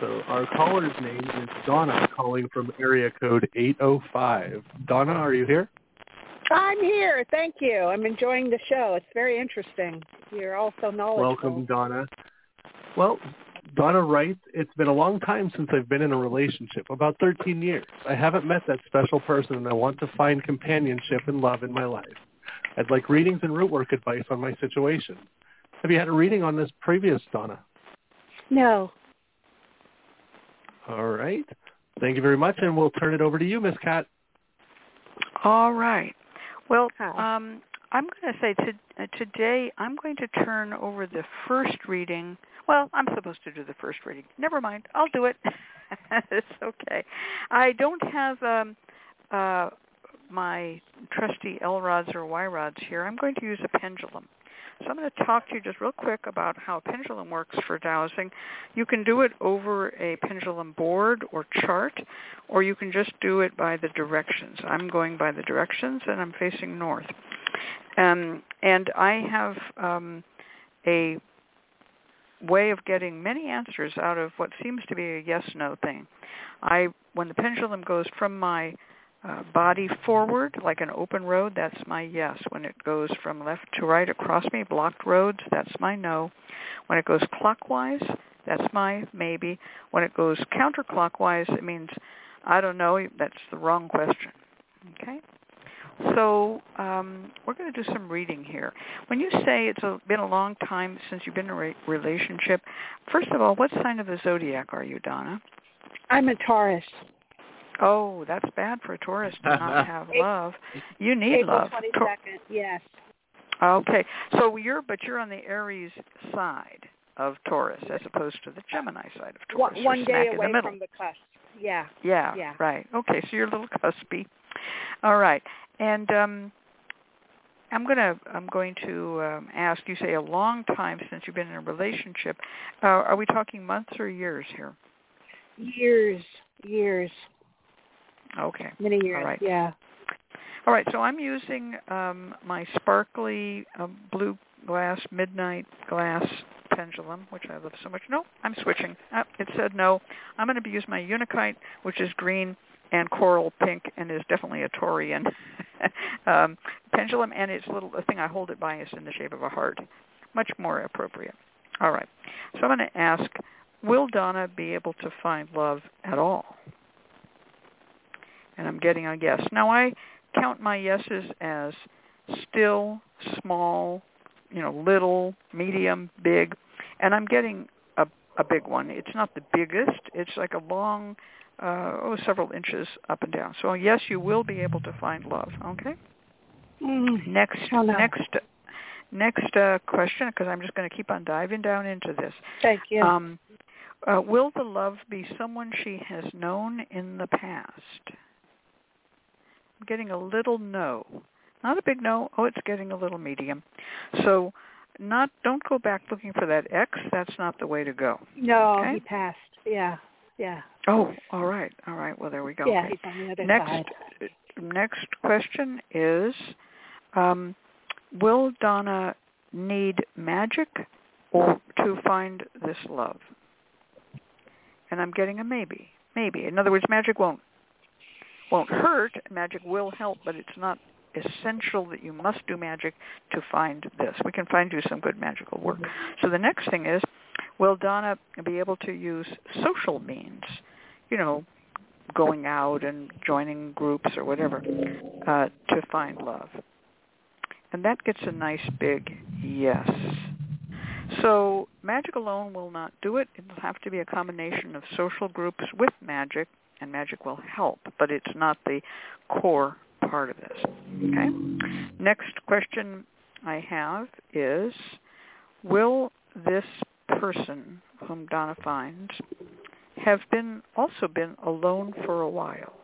Speaker 4: So our caller's name is Donna calling from area code 805. Donna, are you here?
Speaker 6: I'm here. Thank you. I'm enjoying the show. It's very interesting. You're also knowledgeable.
Speaker 4: Welcome, Donna. Well, Donna writes, it's been a long time since I've been in a relationship, about 13 years. I haven't met that special person and I want to find companionship and love in my life. I'd like readings and root work advice on my situation. Have you had a reading on this previous, Donna?
Speaker 6: No.
Speaker 4: All right. Thank you very much, and we'll turn it over to you, Miss Cat.
Speaker 3: All right. Well, um, I'm going to say to, uh, today I'm going to turn over the first reading. Well, I'm supposed to do the first reading. Never mind. I'll do it. it's okay. I don't have um, uh, my trusty L rods or Y rods here. I'm going to use a pendulum. So I'm going to talk to you just real quick about how a pendulum works for dowsing. You can do it over a pendulum board or chart, or you can just do it by the directions. I'm going by the directions, and I'm facing north. Um, and I have um, a way of getting many answers out of what seems to be a yes-no thing. I, when the pendulum goes from my uh, body forward like an open road, that's my yes. When it goes from left to right across me, blocked roads, that's my no. When it goes clockwise, that's my maybe. When it goes counterclockwise, it means I don't know. That's the wrong question. Okay. So um, we're going to do some reading here. When you say it's a, been a long time since you've been in a re- relationship, first of all, what sign of the zodiac are you, Donna?
Speaker 6: I'm a Taurus.
Speaker 3: Oh, that's bad for a Taurus to not have love. You need
Speaker 6: April
Speaker 3: love.
Speaker 6: 22nd, yes.
Speaker 3: Okay, so you're but you're on the Aries side of Taurus as opposed to the Gemini side of Taurus.
Speaker 6: One, one day away
Speaker 3: the
Speaker 6: from the cusp. Yeah.
Speaker 3: Yeah,
Speaker 6: Yeah.
Speaker 3: right. Okay, so you're a little cuspy. All right, and um, I'm gonna I'm going to um, ask you. Say a long time since you've been in a relationship. Uh, are we talking months or years here?
Speaker 6: Years, years,
Speaker 3: Okay.
Speaker 6: many years.
Speaker 3: All right.
Speaker 6: Yeah.
Speaker 3: All right, so I'm using um, my sparkly uh, blue glass midnight glass pendulum, which I love so much. No, I'm switching. Uh, it said no. I'm going to use my unakite, which is green and coral pink, and is definitely a Taurian um, pendulum. And it's little the thing I hold it by is in the shape of a heart, much more appropriate. All right, so I'm going to ask, will Donna be able to find love at all? And I'm getting a yes. Now I count my yeses as still, small, you know, little, medium, big, and I'm getting a a big one. It's not the biggest. It's like a long, uh, oh, several inches up and down. So yes, you will be able to find love. Okay.
Speaker 6: Mm.
Speaker 3: Next, next, next uh, question, because I'm just going to keep on diving down into this.
Speaker 6: Thank you.
Speaker 3: Um, uh, will the love be someone she has known in the past? Getting a little no. Not a big no. Oh, it's getting a little medium. So not don't go back looking for that X. That's not the way to go.
Speaker 6: no,
Speaker 3: okay.
Speaker 6: he passed. Yeah. Yeah.
Speaker 3: Oh, all right. All right. Well, there we go.
Speaker 6: Yeah, he's on the other
Speaker 3: Next,
Speaker 6: side.
Speaker 3: next question is, um, will Donna need magic or to find this love? And I'm getting a maybe. Maybe. In other words, magic won't won't hurt. Magic will help, but it's not essential that you must do magic to find this. We can find you some good magical work. So the next thing is, will Donna be able to use social means? You know, going out and joining groups or whatever uh, to find love. And that gets a nice big yes. So magic alone will not do it. It'll have to be a combination of social groups with magic, and magic will help, but it's not the core part of this. Okay? Next question I have is, will this person whom Donna finds have been also been alone for a while?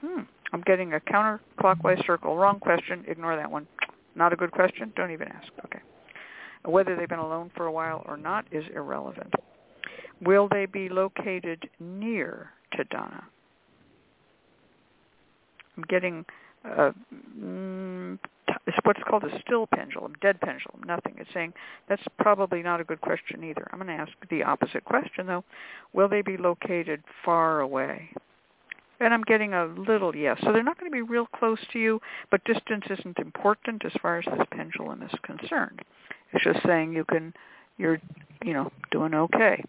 Speaker 3: Hmm. I'm getting a counterclockwise circle. Wrong question. Ignore that one. Not a good question. Don't even ask. Okay. Whether they've been alone for a while or not is irrelevant. Will they be located near to Donna? I'm getting uh, what's called a still pendulum, dead pendulum, nothing. It's saying that's probably not a good question either. I'm going to ask the opposite question though. Will they be located far away? And I'm getting a little yes. So they're not going to be real close to you, but distance isn't important as far as this pendulum is concerned. It's just saying you can, you're, you know, doing okay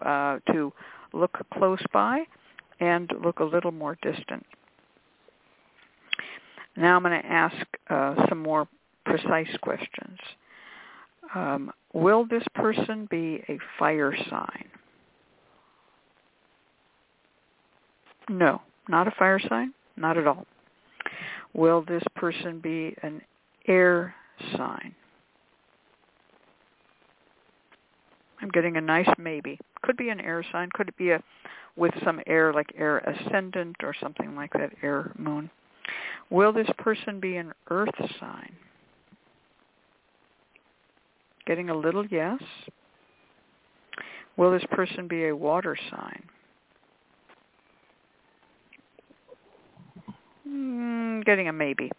Speaker 3: uh, to look close by and look a little more distant. Now I'm going to ask uh, some more precise questions. Um, will this person be a fire sign? No, not a fire sign, not at all. Will this person be an air sign? I'm getting a nice maybe. Could be an air sign. Could it be a with some air like air ascendant or something like that, air moon? Will this person be an earth sign? Getting a little yes. Will this person be a water sign? Mm, getting a maybe.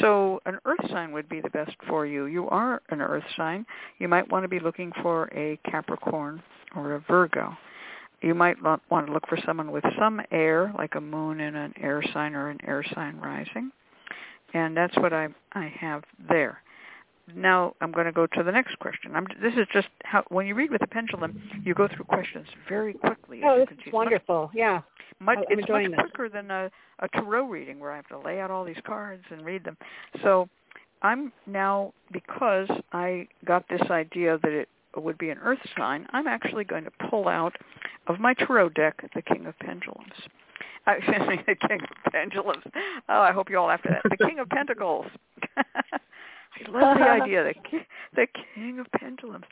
Speaker 3: So an earth sign would be the best for you. You are an earth sign. You might want to be looking for a Capricorn or a Virgo. You might want to look for someone with some air, like a moon in an air sign or an air sign rising. And that's what I I have there now I'm going to go to the next question. I'm, this is just how when you read with the pendulum, you go through questions very quickly.
Speaker 6: Oh, this is wonderful. Much, yeah.
Speaker 3: Much,
Speaker 6: it's
Speaker 3: much
Speaker 6: this.
Speaker 3: quicker than a, a tarot reading where I have to lay out all these cards and read them. So I'm now, because I got this idea that it would be an earth sign, I'm actually going to pull out of my tarot deck the King of Pendulums. Excuse me, the King of Pendulums. Oh, I hope you all after that. The King of Pentacles. I love the idea, the, the King of Pendulums.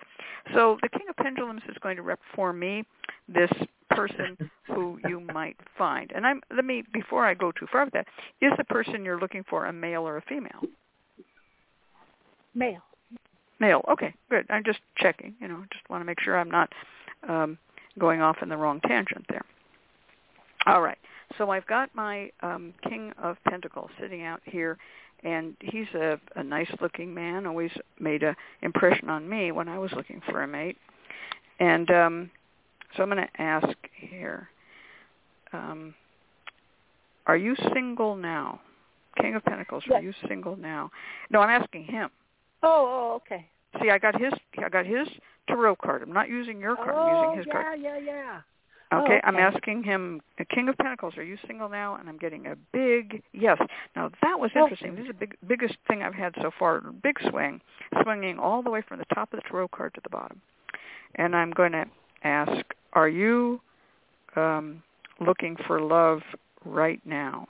Speaker 3: So the King of Pendulums is going to rep for me this person who you might find. And I'm let me before I go too far with that, is the person you're looking for a male or a female?
Speaker 6: Male.
Speaker 3: Male. Okay, good. I'm just checking. You know, just want to make sure I'm not um, going off in the wrong tangent there. All right. So I've got my um, King of Pentacles sitting out here and he's a, a nice looking man always made a impression on me when i was looking for a mate and um so i'm going to ask here um are you single now king of pentacles
Speaker 6: yes.
Speaker 3: are you single now no i'm asking him
Speaker 6: oh oh okay
Speaker 3: see i got his i got his tarot card i'm not using your card
Speaker 6: oh,
Speaker 3: i'm using his
Speaker 6: yeah,
Speaker 3: card
Speaker 6: yeah yeah
Speaker 3: Okay,
Speaker 6: oh, okay,
Speaker 3: I'm asking him, King of Pentacles, are you single now? And I'm getting a big yes. Now that was interesting. This is the big, biggest thing I've had so far. Big swing, swinging all the way from the top of the tarot card to the bottom. And I'm going to ask, are you um, looking for love right now?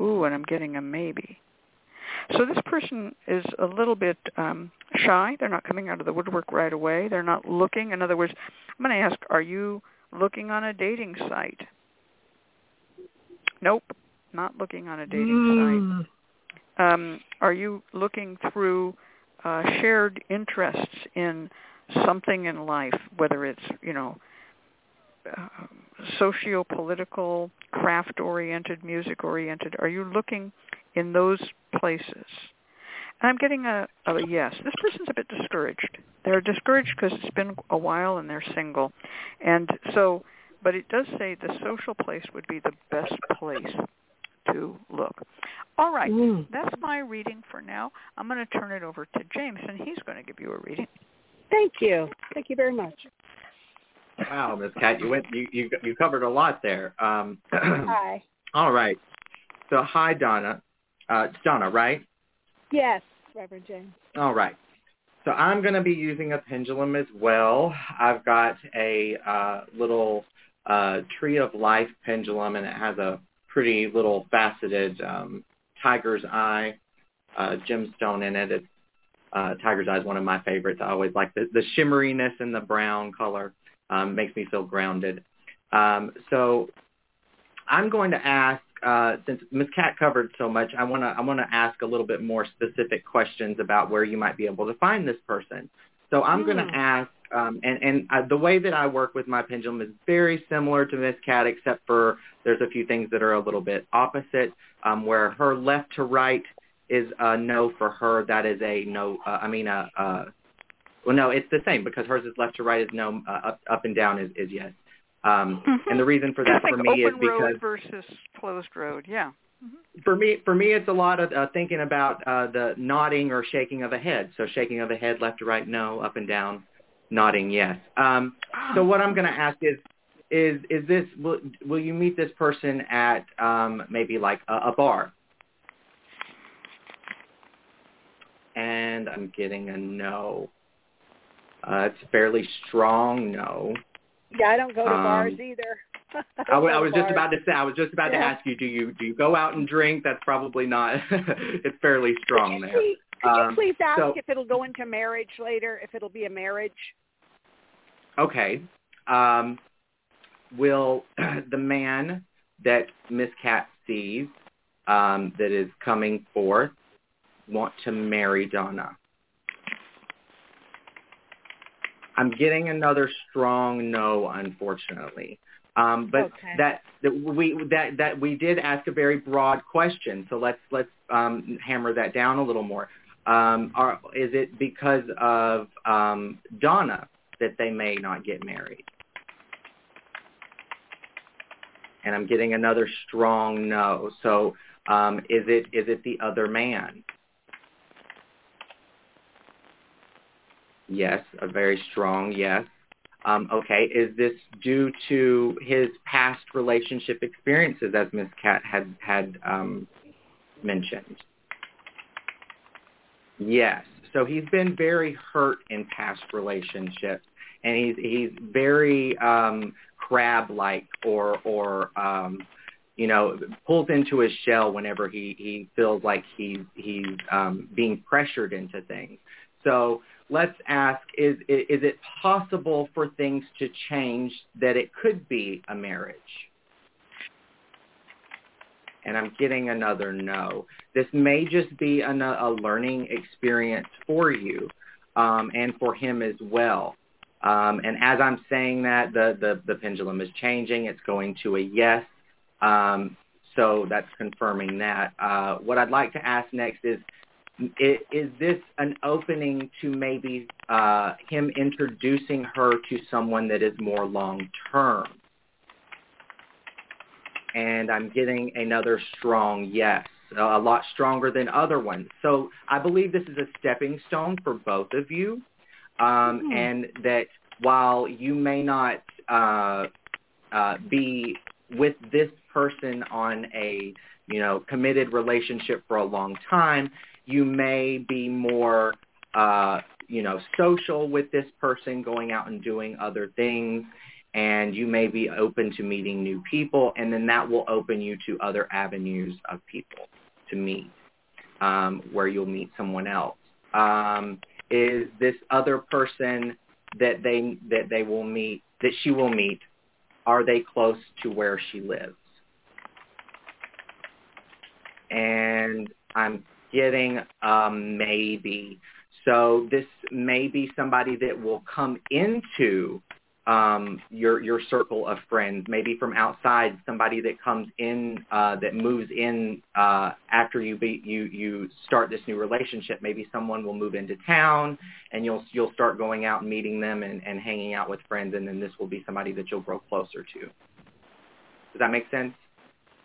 Speaker 3: Ooh, and I'm getting a maybe. So this person is a little bit um, shy. They're not coming out of the woodwork right away. They're not looking. In other words, I'm going to ask, are you looking on a dating site? Nope, not looking on a dating mm. site. Um, are you looking through uh, shared interests in something in life, whether it's you know uh, socio-political, craft-oriented, music-oriented? Are you looking in those places? And I'm getting a, a yes. This person's a bit discouraged. They're discouraged because it's been a while and they're single. And so, but it does say the social place would be the best place to look. All right, mm. that's my reading for now. I'm going to turn it over to James, and he's going to give you a reading.
Speaker 6: Thank you. Thank you very much.
Speaker 5: Wow, Miss Cat, you went you, you you covered a lot there. Um,
Speaker 6: hi.
Speaker 5: All right. So hi, Donna. Uh, Donna, right?
Speaker 6: Yes, Reverend James.
Speaker 5: All right. So I'm going to be using a pendulum as well. I've got a uh, little uh, Tree of Life pendulum, and it has a pretty little faceted um, tiger's eye uh, gemstone in it. It's, uh, tiger's eye is one of my favorites. I always like the, the shimmeriness and the brown color. Um, makes me feel grounded. Um, so I'm going to ask uh, since Ms. Cat covered so much, I want to I want to ask a little bit more specific questions about where you might be able to find this person. So I'm mm. going to ask, um, and and uh, the way that I work with my pendulum is very similar to Ms. Cat, except for there's a few things that are a little bit opposite. Um, where her left to right is a no for her, that is a no. Uh, I mean a. Uh, well, no, it's the same because hers is left to right is no, uh, up, up and down is, is yes. Um, mm-hmm. And the reason for that for me
Speaker 3: is
Speaker 5: because road
Speaker 3: versus closed road, yeah.
Speaker 5: Mm-hmm. For me, for me, it's a lot of uh, thinking about uh, the nodding or shaking of a head. So shaking of a head, left to right, no, up and down, nodding, yes. Um, so what I'm going to ask is, is is this will will you meet this person at um, maybe like a, a bar? And I'm getting a no. Uh, it's fairly strong no.
Speaker 6: Yeah, I don't go to um, bars either.
Speaker 5: I was just about to say. I was just about yeah. to ask you. Do you do you go out and drink? That's probably not. it's fairly strong
Speaker 6: could
Speaker 5: there.
Speaker 6: You, could
Speaker 5: um,
Speaker 6: you please ask
Speaker 5: so,
Speaker 6: if it'll go into marriage later? If it'll be a marriage?
Speaker 5: Okay. Um, will the man that Miss Cat sees um, that is coming forth want to marry Donna? I'm getting another strong no, unfortunately. Um, but
Speaker 6: okay.
Speaker 5: that, that we that that we did ask a very broad question. So let's let's um, hammer that down a little more. Um, are, is it because of um, Donna that they may not get married? And I'm getting another strong no. So um, is it is it the other man? Yes, a very strong yes. Um, okay, is this due to his past relationship experiences, as Miss Cat had had um, mentioned? Yes. So he's been very hurt in past relationships, and he's he's very um, crab-like, or or um, you know pulls into his shell whenever he he feels like he's he's um, being pressured into things. So let's ask, is, is it possible for things to change that it could be a marriage? And I'm getting another no. This may just be a, a learning experience for you um, and for him as well. Um, and as I'm saying that, the, the, the pendulum is changing. It's going to a yes. Um, so that's confirming that. Uh, what I'd like to ask next is, is this an opening to maybe uh, him introducing her to someone that is more long term? And I'm getting another strong yes, a lot stronger than other ones. So I believe this is a stepping stone for both of you, um, mm-hmm. and that while you may not uh, uh, be with this person on a you know committed relationship for a long time, you may be more, uh, you know, social with this person, going out and doing other things, and you may be open to meeting new people, and then that will open you to other avenues of people to meet, um, where you'll meet someone else. Um, is this other person that they that they will meet that she will meet? Are they close to where she lives? And I'm getting um, maybe. So this may be somebody that will come into um, your your circle of friends, maybe from outside, somebody that comes in uh, that moves in uh, after you be, you you start this new relationship. Maybe someone will move into town, and you'll you'll start going out and meeting them and, and hanging out with friends, and then this will be somebody that you'll grow closer to. Does that make sense?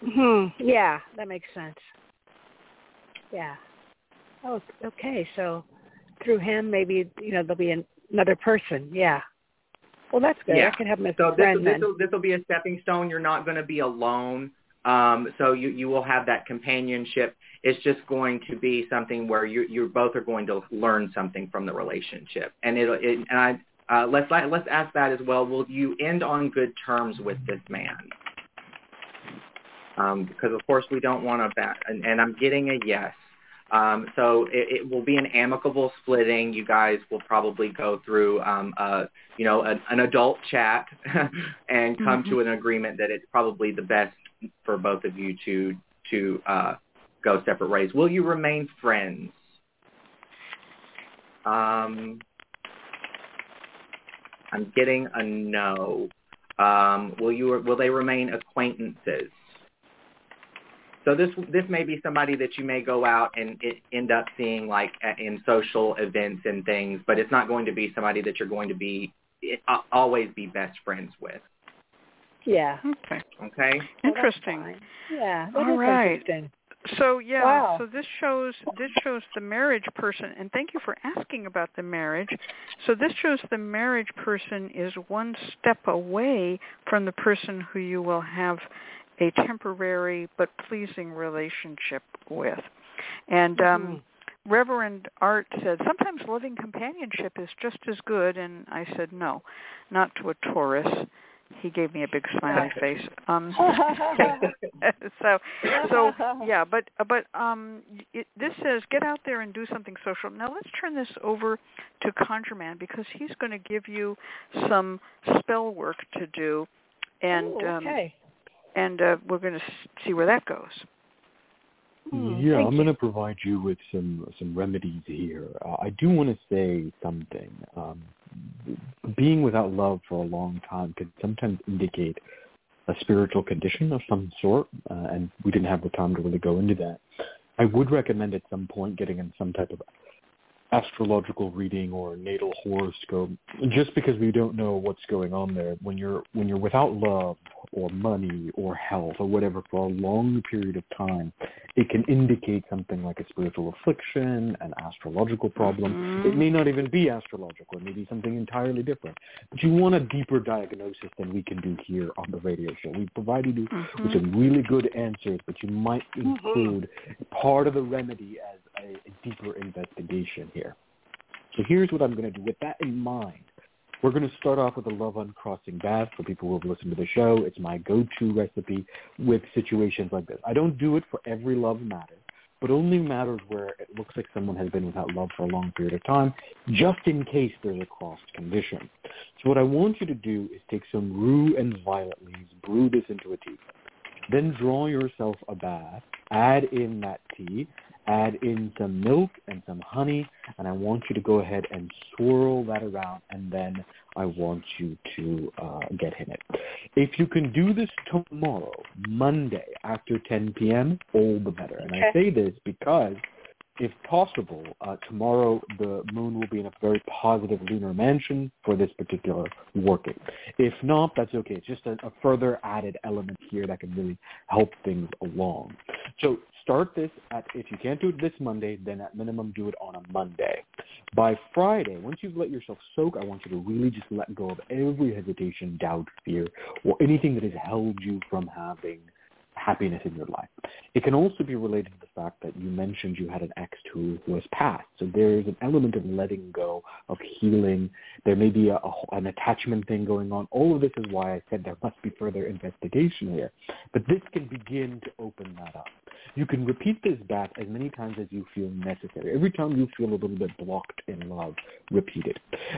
Speaker 6: Hmm. Yeah, that makes sense. Yeah. Oh, okay. So through him, maybe you know there'll be an, another person. Yeah. Well, that's good.
Speaker 5: Yeah.
Speaker 6: I can have as
Speaker 5: so
Speaker 6: friend
Speaker 5: this,
Speaker 6: then.
Speaker 5: This will be a stepping stone. You're not going to be alone. Um, so you you will have that companionship. It's just going to be something where you you both are going to learn something from the relationship. And it, it and I uh, let's let's ask that as well. Will you end on good terms with this man? Um, because of course we don't want to bat, and, and I'm getting a yes. Um, so it, it will be an amicable splitting. You guys will probably go through, um, a, you know, an, an adult chat and come
Speaker 3: mm-hmm.
Speaker 5: to an agreement that it's probably the best for both of you to to uh, go separate ways. Will you remain friends? Um, I'm getting a no. Um, will you will they remain acquaintances? So this this may be somebody that you may go out and it, end up seeing like in social events and things, but it's not going to be somebody that you're going to be uh, always be best friends with.
Speaker 6: Yeah.
Speaker 3: Okay.
Speaker 5: Okay.
Speaker 3: Interesting.
Speaker 6: yeah.
Speaker 3: All right.
Speaker 6: Interesting.
Speaker 3: So yeah,
Speaker 6: wow.
Speaker 3: so this shows this shows the marriage person, and thank you for asking about the marriage. So this shows the marriage person is one step away from the person who you will have a temporary but pleasing relationship with. And um, mm-hmm. Reverend Art said, sometimes loving companionship is just as good. And I said, no, not to a Taurus. he gave me a big smiley face. Um, so, so yeah, but but um, it, this says get out there and do something social. Now let's turn this over to Conjure Man because he's going to give you some spell work to do, and
Speaker 6: Ooh, okay.
Speaker 3: um, and uh, we're going to see where that goes.
Speaker 6: Hmm,
Speaker 1: yeah,
Speaker 6: thank
Speaker 1: I'm going to provide you with some some remedies here. Uh, I do want to say something. Um, being without love for a long time can sometimes indicate a spiritual condition of some sort, uh, and we didn't have the time to really go into that. I would recommend at some point getting in some type of astrological reading or natal horoscope just because we don't know what's going on there when you're when you're without love or money or health or whatever for a long period of time it can indicate something like a spiritual affliction an astrological problem
Speaker 3: Mhm.
Speaker 1: it may not even be astrological it may be something entirely different but you want a deeper diagnosis than we can do here on the radio show we provided you
Speaker 3: Mhm.
Speaker 1: with some really good answers but you might
Speaker 6: Mhm.
Speaker 1: include part of the remedy as a, a deeper investigation here. So here's what I'm going to do. With that in mind, we're going to start off with a love uncrossing bath for people who have listened to the show. It's my go-to recipe with situations like this. I don't do it for every love matter, but only matters where it looks like someone has been without love for a long period of time, just in case there's a crossed condition. So what I want you to do is take some rue and violet leaves, brew this into a tea. Then draw yourself a bath, add in that tea, add in some milk and some honey, and I want you to go ahead and swirl that around, and then I want you to uh, get in it. If you can do this tomorrow, Monday, after 10 p.m., all the better. And I say this because if possible, uh, tomorrow the moon will be in a very positive lunar mansion for this particular working. If not, that's okay. It's just a, a further added element here that can really help things along. So start this at, if you can't do it this Monday, then at minimum do it on a Monday. By Friday, once you've let yourself soak, I want you to really just let go of every hesitation, doubt, fear, or anything that has held you from having happiness in your life. It can also be related to the fact that you mentioned you had an ex who was passed. So there's an element of letting go, of healing. There may be a, a, an attachment thing going on. All of this is why I said there must be further investigation here. But this can begin to open that up. You can repeat this back as many times as you feel necessary. Every time you feel a little bit blocked in love, repeat it.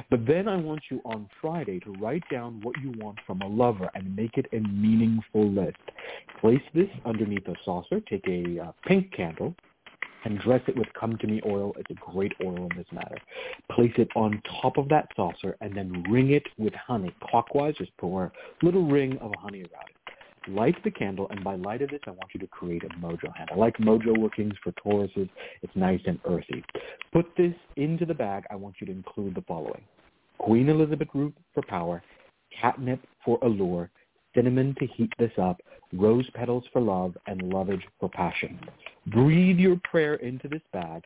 Speaker 1: But then I want you on Friday to write down what you want from a lover and make it a meaningful list. Place this underneath a saucer. Take a uh, pink candle and dress it with come to me oil. It's a great oil in this matter. Place it on top of that saucer and then ring it with honey clockwise. Just pour a little ring of honey around it light the candle, and by light of this, I want you to create a mojo hand. I like mojo workings for Tauruses. It's nice and earthy. Put this into the bag. I want you to include the following. Queen Elizabeth root for power, catnip for allure, cinnamon to heat this up, rose petals for love, and lovage for passion. Breathe your prayer into this bag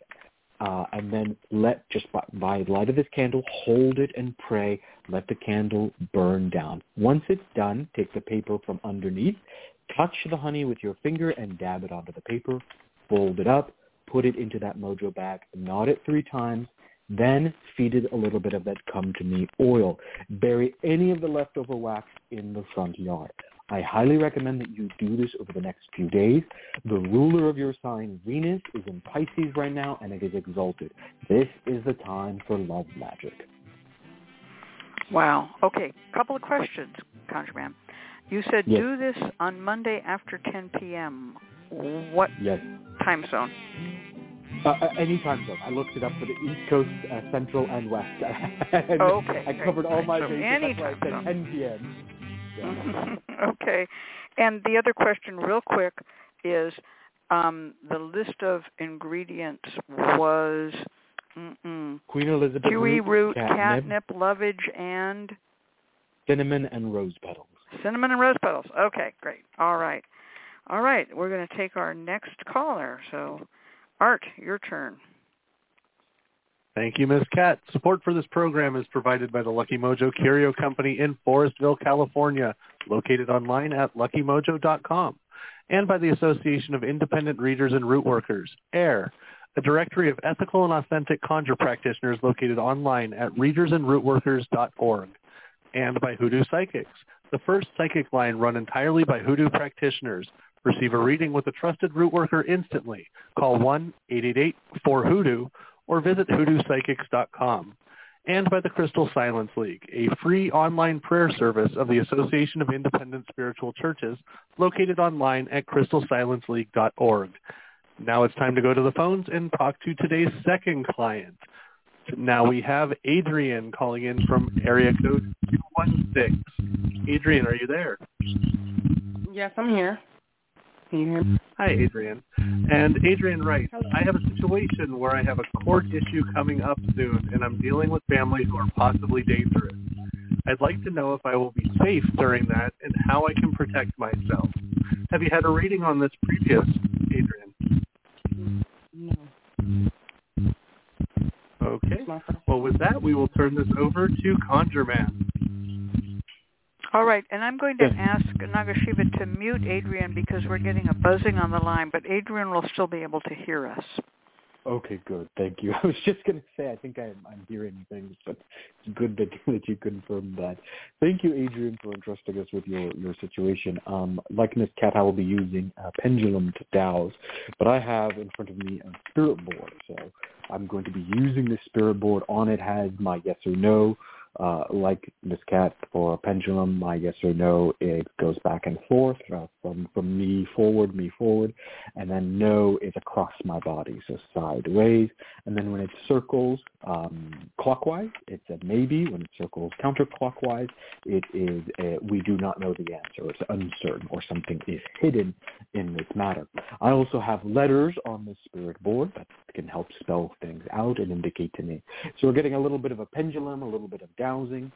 Speaker 1: uh, and then let just by, by light of this candle, hold it and pray. Let the candle burn down. Once it's done, take the paper from underneath, touch the honey with your finger and dab it onto the paper. Fold it up, put it into that mojo bag, knot it three times, then feed it a little bit of that come to me oil. Bury any of the leftover wax in the front yard. I highly recommend that you do this over the next few days. The ruler of your sign, Venus, is in Pisces right now, and it is exalted. This is the time for love magic.
Speaker 3: Wow. Okay. Couple of questions, ConjureMan. You said
Speaker 1: Yes.
Speaker 3: do this on Monday after 10 p.m. What
Speaker 1: Yes.
Speaker 3: time zone?
Speaker 1: Uh, any time zone. I looked it up for the East Coast, uh, Central, and West. and
Speaker 3: Oh, okay,
Speaker 1: I covered all my bases.
Speaker 3: any
Speaker 1: That's why I
Speaker 3: time
Speaker 1: said
Speaker 3: zone.
Speaker 1: 10 p.m. Yeah.
Speaker 3: okay. And the other question, real quick, is um, the list of ingredients was mm-mm,
Speaker 1: Queen Elizabeth
Speaker 3: kiwi root,
Speaker 1: catnip,
Speaker 3: catnip, lovage, and
Speaker 1: cinnamon, and rose petals.
Speaker 3: cinnamon and rose petals. Okay, great. All right. All right. We're going to take our next caller. So, Art, your turn.
Speaker 4: Thank you, Ms. Cat. Support for this program is provided by the Lucky Mojo Curio Company in Forestville, California, located online at luckymojo.com, and by the Association of Independent Readers and Root Workers, AIRR, a directory of ethical and authentic conjure practitioners located online at readersandrootworkers.org, and by Hoodoo Psychics, the first psychic line run entirely by hoodoo practitioners. Receive a reading with a trusted root worker instantly. Call 1-888-4-HOODOO or visit hoodoopsychics.com. And by the Crystal Silence League, a free online prayer service of the Association of Independent Spiritual Churches located online at crystalsilenceleague.org. Now it's time to go to the phones and talk to today's second client. Now we have Adrian calling in from area code 216. Adrian, are you there?
Speaker 7: Yes, I'm here. Can you hear me?
Speaker 4: Hi, Adrian. And Adrian writes, I have a situation where I have a court issue coming up soon, and I'm dealing with families who are possibly dangerous. I'd like to know if I will be safe during that and how I can protect myself. Have you had a reading on this previous, Adrian?
Speaker 7: No.
Speaker 4: Okay. Well, with that, we will turn this over to Conjure Man.
Speaker 3: All right, and I'm going to ask Nagasiva to mute Adrian because we're getting a buzzing on the line, but Adrian will still be able to hear us.
Speaker 1: Okay, good. Thank you. I was just going to say I think I'm, I'm hearing things, but it's good that, that you confirmed that. Thank you, Adrian, for entrusting us with your, your situation. Um, like Miss Cat, I will be using a pendulum to dowse, but I have in front of me a spirit board, so I'm going to be using the spirit board. On it has my yes or no, uh, like Miss Cat for a pendulum, my yes or no, it goes back and forth uh, from from me forward, me forward, and then no is across my body, so sideways. And then when it circles um, clockwise, it's a maybe. When it circles counterclockwise, it is a, we do not know the answer. It's uncertain, or something is hidden in this matter. I also have letters on the spirit board that can help spell things out and indicate to me. So we're getting a little bit of a pendulum, a little bit of dowsing.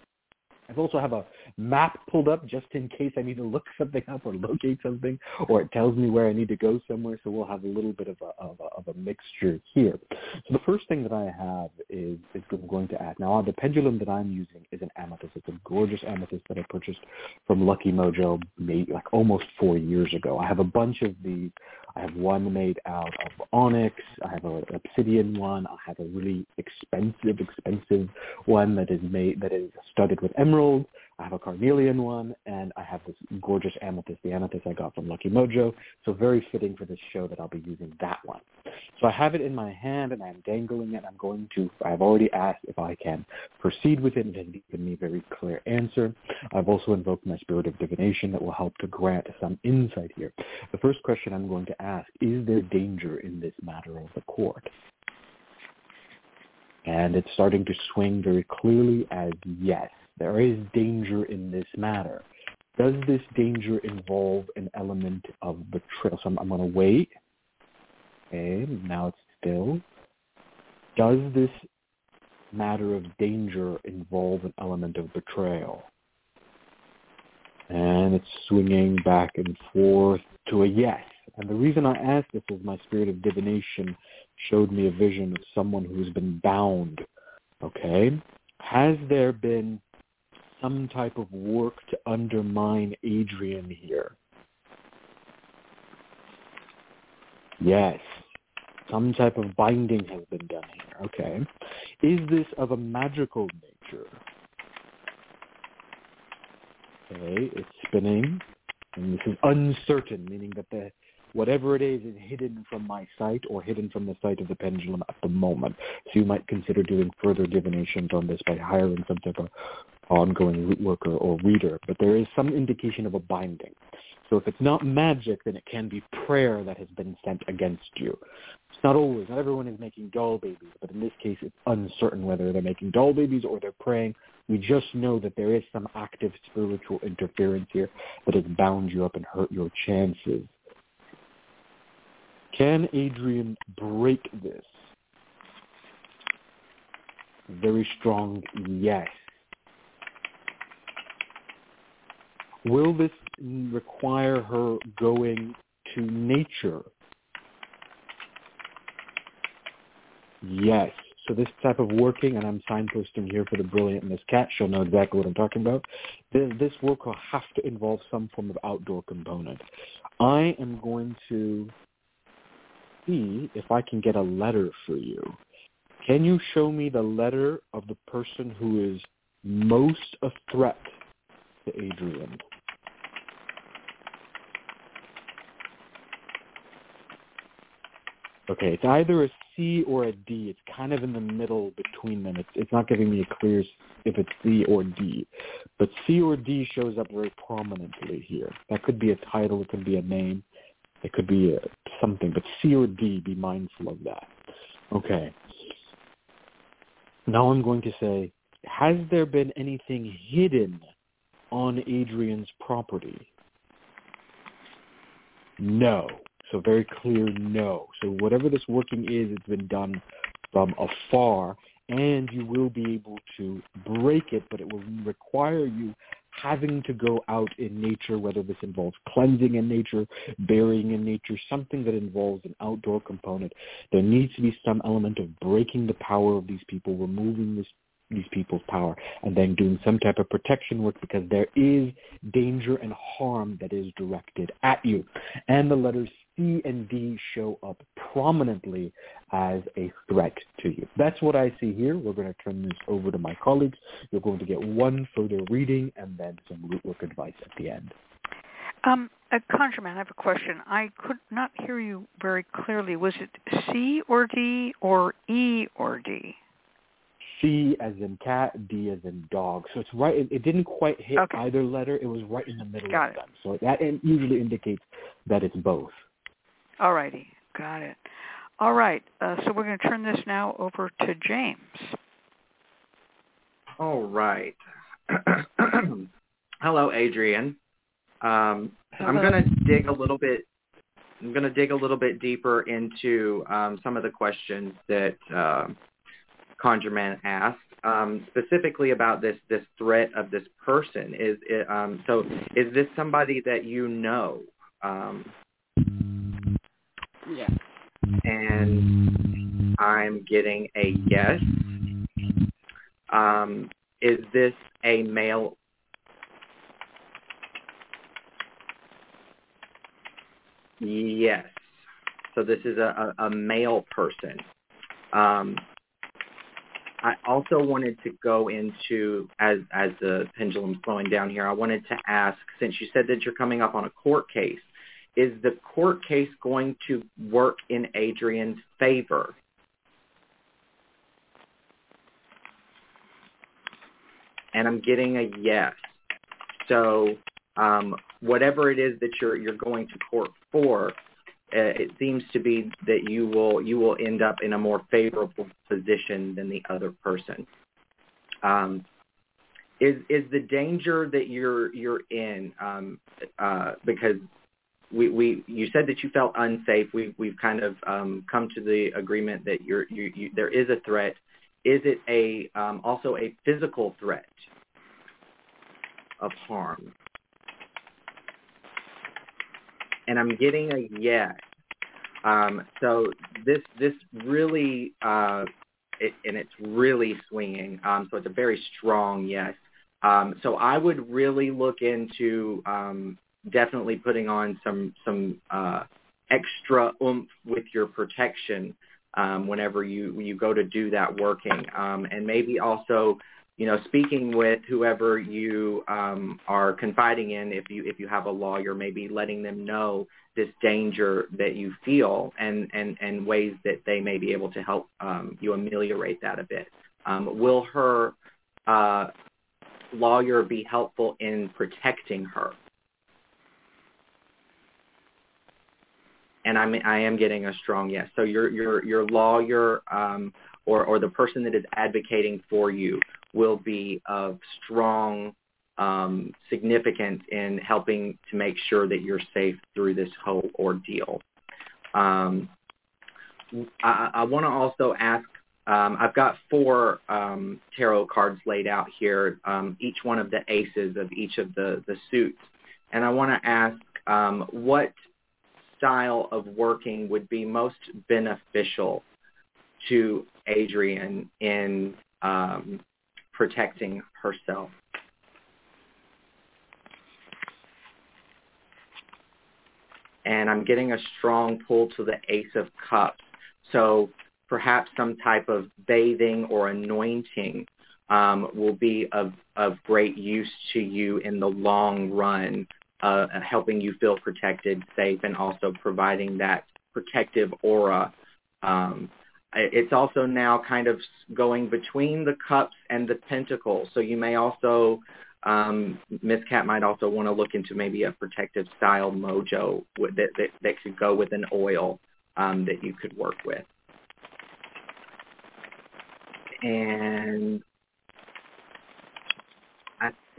Speaker 1: I also have a map pulled up just in case I need to look something up or locate something, or it tells me where I need to go somewhere. So we'll have a little bit of a of a, of a mixture here. So the first thing that I have is is I'm going to add. Now the pendulum that I'm using is an amethyst. It's a gorgeous amethyst that I purchased from Lucky Mojo, made like almost four years ago. I have a bunch of these. I have one made out of onyx. I have an obsidian one. I have a really expensive, expensive one that is made that is studded with emerald. I have a carnelian one, and I have this gorgeous amethyst, the amethyst I got from Lucky Mojo. So very fitting for this show that I'll be using that one. So I have it in my hand, and I'm dangling it. I'm going to, I've already asked if I can proceed with it, and it has given me a very clear answer. I've also invoked my spirit of divination that will help to grant some insight here. The first question I'm going to ask, is there danger in this matter of the court? And it's starting to swing very clearly as yes there is danger in this matter. Does this danger involve an element of betrayal? So I'm, I'm going to wait. Okay, now it's still. Does this matter of danger involve an element of betrayal? And it's swinging back and forth to a yes. And the reason I ask this is my spirit of divination showed me a vision of someone who's been bound. Okay? Has there been some type of work to undermine Adrian here. Yes, some type of binding has been done here. Okay. Is this of a magical nature? Okay, it's spinning, and this is uncertain, meaning that the whatever it is is hidden from my sight or hidden from the sight of the pendulum at the moment. So you might consider doing further divinations on this by hiring some type of ongoing root worker or reader, but there is some indication of a binding. So if it's not magic, then it can be prayer that has been sent against you. It's not always. Not everyone is making doll babies, but in this case, it's uncertain whether they're making doll babies or they're praying. We just know that there is some active spiritual interference here that has bound you up and hurt your chances. Can Adrian break this? Very strong yes. Will this require her going to nature? Yes. So this type of working, and I'm signposting here for the brilliant Miss Cat, she'll know exactly what I'm talking about. This, this work will have to involve some form of outdoor component. I am going to see if I can get a letter for you. Can you show me the letter of the person who is most a threat to Adrian. Okay, it's either a C or a D. It's kind of in the middle between them. It's it's not giving me a clear if it's C or D, but C or D shows up very prominently here. That could be a title. It could be a name. It could be a, something. But C or D, be mindful of that. Okay. Now I'm going to say, has there been anything hidden on Adrian's property? No. So very clear no. So whatever this working is, it's been done from afar, and you will be able to break it, but it will require you having to go out in nature, whether this involves cleansing in nature, burying in nature, something that involves an outdoor component. There needs to be some element of breaking the power of these people, removing this these people's power and then doing some type of protection work because there is danger and harm that is directed at you. And the letters C and D show up prominently as a threat to you. That's what I see here. We're going to turn this over to my colleagues. You're going to get one further reading and then some root work advice at the end.
Speaker 3: Um, uh, I have a question. I could not hear you very clearly. Was it C or D or E or D?
Speaker 1: C as in cat, D as in dog. So it's right. It, it didn't quite hit
Speaker 3: okay.
Speaker 1: either letter. It was right in the middle
Speaker 3: Got
Speaker 1: of
Speaker 3: it.
Speaker 1: them. So that usually indicates that it's both.
Speaker 3: All righty. Got it. All right. Uh, so we're going to turn this now over to James.
Speaker 5: All right. Hello, Adrian. Um, I'm going to dig a little bit. I'm going to dig a little bit deeper into um, some of the questions that uh, ConjureMan asked, um, specifically about this this threat of this person. Is it, um, so? Is this somebody that you know?
Speaker 7: Yeah.
Speaker 5: and I'm getting a yes. Um, is this a male? Yes. So this is a, a, a male person. Um, I also wanted to go into as as the pendulum's slowing down here. I wanted to ask, since you said that you're coming up on a court case, is the court case going to work in Adrian's favor? And I'm getting a yes. So um, whatever it is that you're you're going to court for, uh, it seems to be that you will you will end up in a more favorable position than the other person. Um, is is the danger that you're you're in um, uh, because we, we you said that you felt unsafe. We we've kind of um, come to the agreement that you're you, you there is a threat. Is it a um, also a physical threat of harm? And I'm getting a yes. Um, so this this really uh, it, and it's really swinging. Um, so it's a very strong yes. Um, so I would really look into um, definitely putting on some some uh, extra oomph with your protection um, whenever you you go to do that working, um, and maybe also you know speaking with whoever you um, are confiding in. If you if you have a lawyer, maybe letting them know this danger that you feel and and and ways that they may be able to help um, you ameliorate that a bit. Um, will her uh, lawyer be helpful in protecting her? And I'm I am getting a strong yes. So your your your lawyer um, or or the person that is advocating for you will be of strong um, significance in helping to make sure that you're safe through this whole ordeal. Um, I, I want to also ask. Um, I've got four um, tarot cards laid out here, um, each one of the aces of each of the, the suits. And I want to ask um, what style of working would be most beneficial to Adrian in um, protecting herself? And I'm getting a strong pull to the Ace of Cups. So perhaps some type of bathing or anointing um, will be of, of great use to you in the long run, uh, helping you feel protected, safe, and also providing that protective aura. Um, it's also now kind of going between the cups and the pentacles. So you may also, um, Miss Cat might also want to look into maybe a protective style mojo that, that, that could go with an oil um, that you could work with. And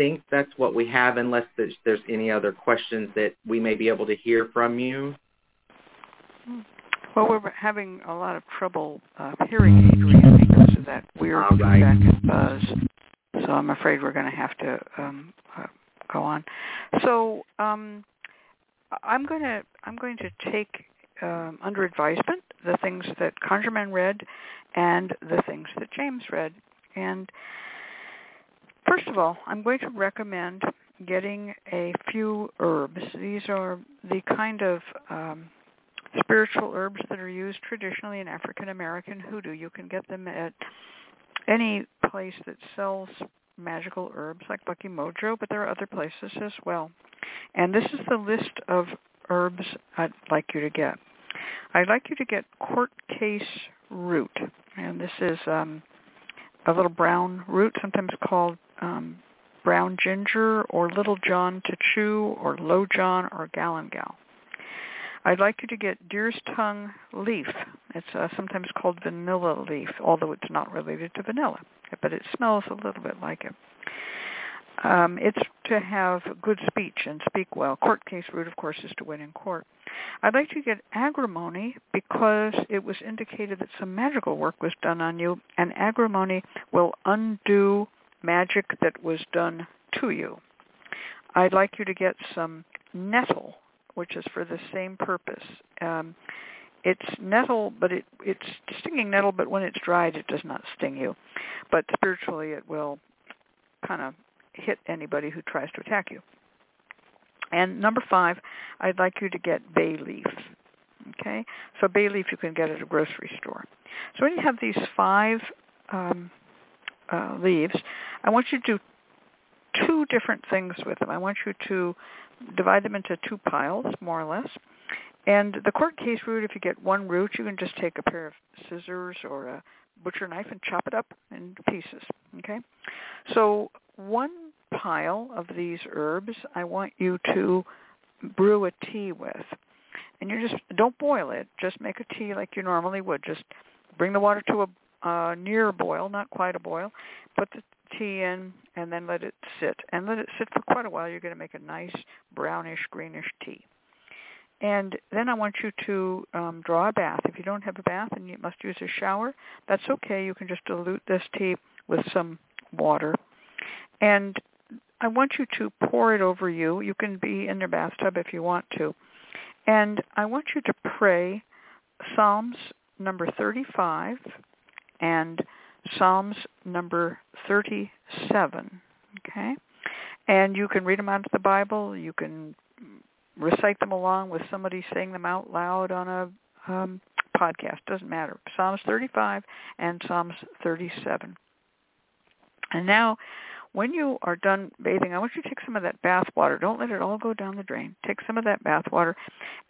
Speaker 5: think that's what we have unless there's, there's any other questions that we may be able to hear from you.
Speaker 3: Well, we're having a lot of trouble uh, hearing Adrian because of that weird feedback and buzz. So I'm afraid we're going to have to um, uh, go on. So um, I'm going to I'm going to take um, under advisement the things that ConjureMan read and the things that James read. And first of all, I'm going to recommend getting a few herbs. These are the kind of um, spiritual herbs that are used traditionally in African American hoodoo. You can get them at any place that sells magical herbs like Lucky Mojo, but there are other places as well. And this is the list of herbs I'd like you to get. I'd like you to get court case root, and this is um, a little brown root, sometimes called um, brown ginger or little john to chew or low john or galangal. I'd like you to get deer's tongue leaf. It's uh, sometimes called vanilla leaf, although it's not related to vanilla, but it smells a little bit like it. Um, it's to have good speech and speak well. Court case root, of course, is to win in court. I'd like to get agrimony because it was indicated that some magical work was done on you, and agrimony will undo magic that was done to you. I'd like you to get some nettle which is for the same purpose. Um, it's nettle, but it, it's stinging nettle, but when it's dried, it does not sting you. But spiritually, it will kind of hit anybody who tries to attack you. And number five, I'd like you to get bay leaf. Okay, so bay leaf you can get at a grocery store. So when you have these five um, uh, leaves, I want you to do two different things with them. I want you to divide them into two piles, more or less. And the court case root, if you get one root, you can just take a pair of scissors or a butcher knife and chop it up into pieces. Okay? So one pile of these herbs I want you to brew a tea with. And you just don't boil it. Just make a tea like you normally would. Just bring the water to a uh, near boil, not quite a boil. Put the tea in and then let it sit. And let it sit for quite a while. You're going to make a nice brownish, greenish tea. And then I want you to um, draw a bath. If you don't have a bath and you must use a shower, that's okay. You can just dilute this tea with some water. And I want you to pour it over you. You can be in your bathtub if you want to. And I want you to pray Psalms number 35 and Psalms number 37. Okay? And you can read them out of the Bible. You can recite them along with somebody saying them out loud on a um, podcast. Doesn't matter. Psalms 35 and Psalms 37. And now when you are done bathing, I want you to take some of that bath water. Don't let it all go down the drain. Take some of that bath water,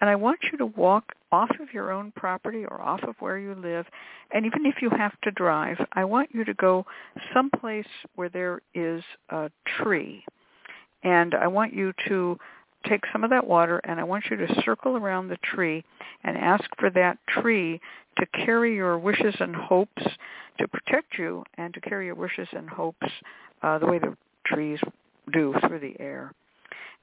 Speaker 3: and I want you to walk off of your own property or off of where you live, and even if you have to drive, I want you to go someplace where there is a tree. And I want you to take some of that water and I want you to circle around the tree and ask for that tree to carry your wishes and hopes to protect you and to carry your wishes and hopes uh, the way the trees do through the air.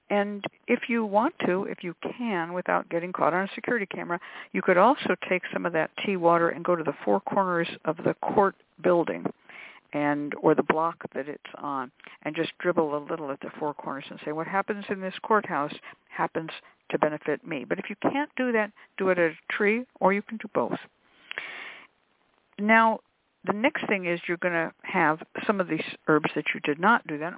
Speaker 3: And if you want to, if you can, without getting caught on a security camera, you could also take some of that tea water and go to the four corners of the court building and or the block that it's on and just dribble a little at the four corners and say what happens in this courthouse happens to benefit me. But if you can't do that, do it at a tree or you can do both. Now, the next thing is you're going to have some of these herbs that you did not do that,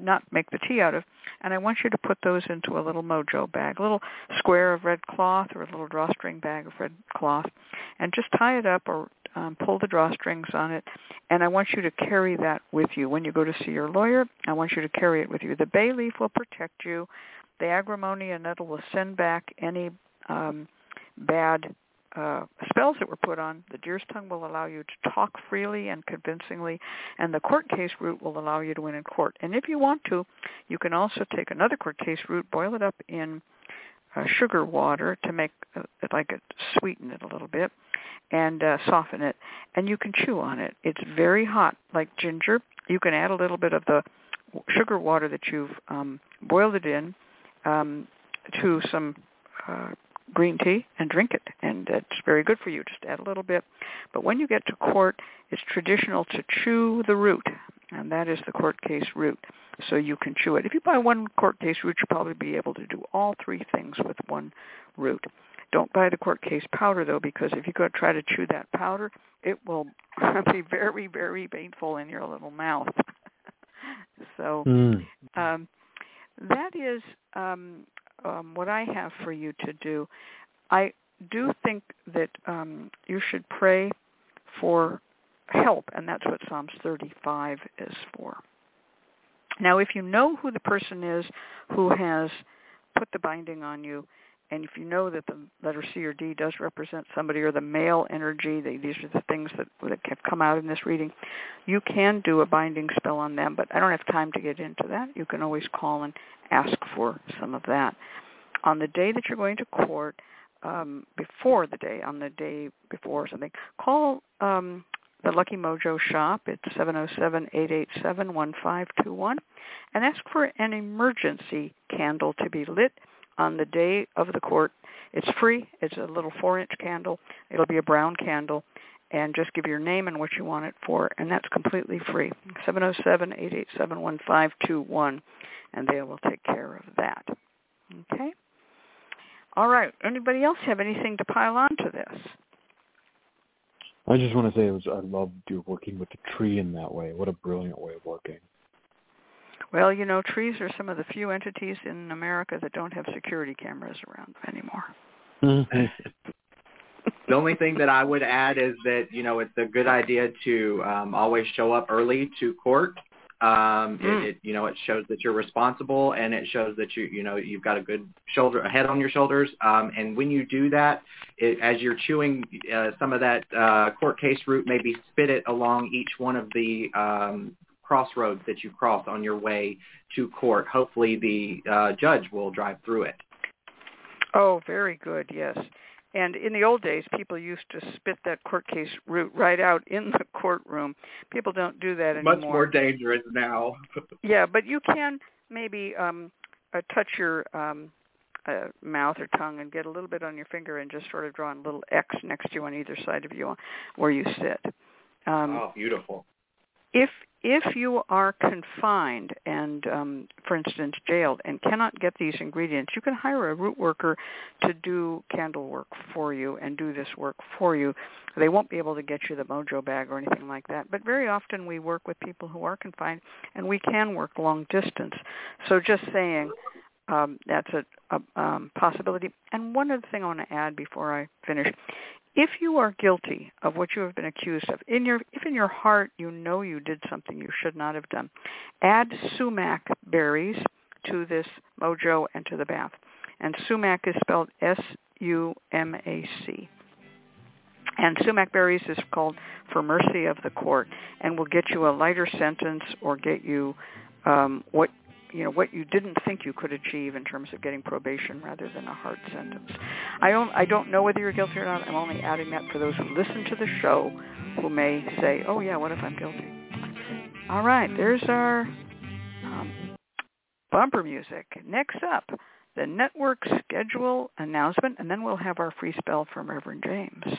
Speaker 3: not make the tea out of, and I want you to put those into a little mojo bag, a little square of red cloth or a little drawstring bag of red cloth, and just tie it up or um, pull the drawstrings on it, and I want you to carry that with you when you go to see your lawyer. I want you to carry it with you. The bay leaf will protect you. The agrimony and nettle will send back any um, bad uh, spells that were put on. The deer's tongue will allow you to talk freely and convincingly, and the court case root will allow you to win in court. And if you want to, you can also take another court case root, boil it up in uh, sugar water to make uh, like it sweeten it a little bit and uh, soften it and you can chew on it it's very hot like ginger you can add a little bit of the sugar water that you've um, boiled it in um, to some uh, green tea and drink it and it's very good for you just add a little bit but when you get to court it's traditional to chew the root and that is the court case root so you can chew it. If you buy one court case root, you'll probably be able to do all three things with one root. Don't buy the court case powder though, because if you go try to chew that powder, it will be very, very painful in your little mouth. so mm. um, that is um, um, what I have for you to do. I do think that um, you should pray for help, and that's what Psalms 35 is for. Now, if you know who the person is who has put the binding on you, and if you know that the letter C or D does represent somebody or the male energy, they, these are the things that, that have come out in this reading, you can do a binding spell on them, but I don't have time to get into that. You can always call and ask for some of that. On the day that you're going to court, um, before the day, on the day before or something, call um, the Lucky Mojo shop. It's 707-887-1521 and ask for an emergency candle to be lit on the day of the court. It's free. It's a little 4-inch candle. It'll be a brown candle and just give your name and what you want it for and that's completely free. 707-887-1521 and they will take care of that. Okay? All right. Anybody else have anything to pile on to this?
Speaker 1: I just want to say was I loved you working with the tree in that way. What a brilliant way of working.
Speaker 3: Well, you know, trees are some of the few entities in America that don't have security cameras around them anymore.
Speaker 5: Mm-hmm. the only thing that I would add is that you know it's a good idea to um, always show up early to court um, mm. it, it, you know, it shows that you're responsible, and it shows that you, you know, you've got a good shoulder, a head on your shoulders. Um, and when you do that, it, as you're chewing uh, some of that uh, court case root, maybe spit it along each one of the um, crossroads that you cross on your way to court. Hopefully, the uh, judge will drive through it.
Speaker 3: Oh, very good. Yes. And in the old days, people used to spit that court case root right out in the courtroom. People don't do that anymore.
Speaker 5: Much more dangerous now.
Speaker 3: yeah, but you can maybe um, uh, touch your um, uh, mouth or tongue and get a little bit on your finger and just sort of draw a little X next to you on either side of you where you sit.
Speaker 5: Um, oh, beautiful.
Speaker 3: If if you are confined and, um, for instance, jailed and cannot get these ingredients, you can hire a root worker to do candle work for you and do this work for you. They won't be able to get you the mojo bag or anything like that, but very often we work with people who are confined and we can work long distance. So just saying um, that's a, a um, possibility. And one other thing I want to add before I finish if you are guilty of what you have been accused of, in your if in your heart you know you did something you should not have done, add sumac berries to this mojo and to the bath. And sumac is spelled S-U-M-A-C. And sumac berries is called for mercy of the court and will get you a lighter sentence or get you um, what you know what you didn't think you could achieve in terms of getting probation rather than a hard sentence. I don't I don't know whether you're guilty or not. I'm only adding that for those who listen to the show who may say, "Oh yeah, what if I'm guilty?" All right, there's our um, bumper music. Next up, the network schedule announcement, and then we'll have our free spell from Reverend James.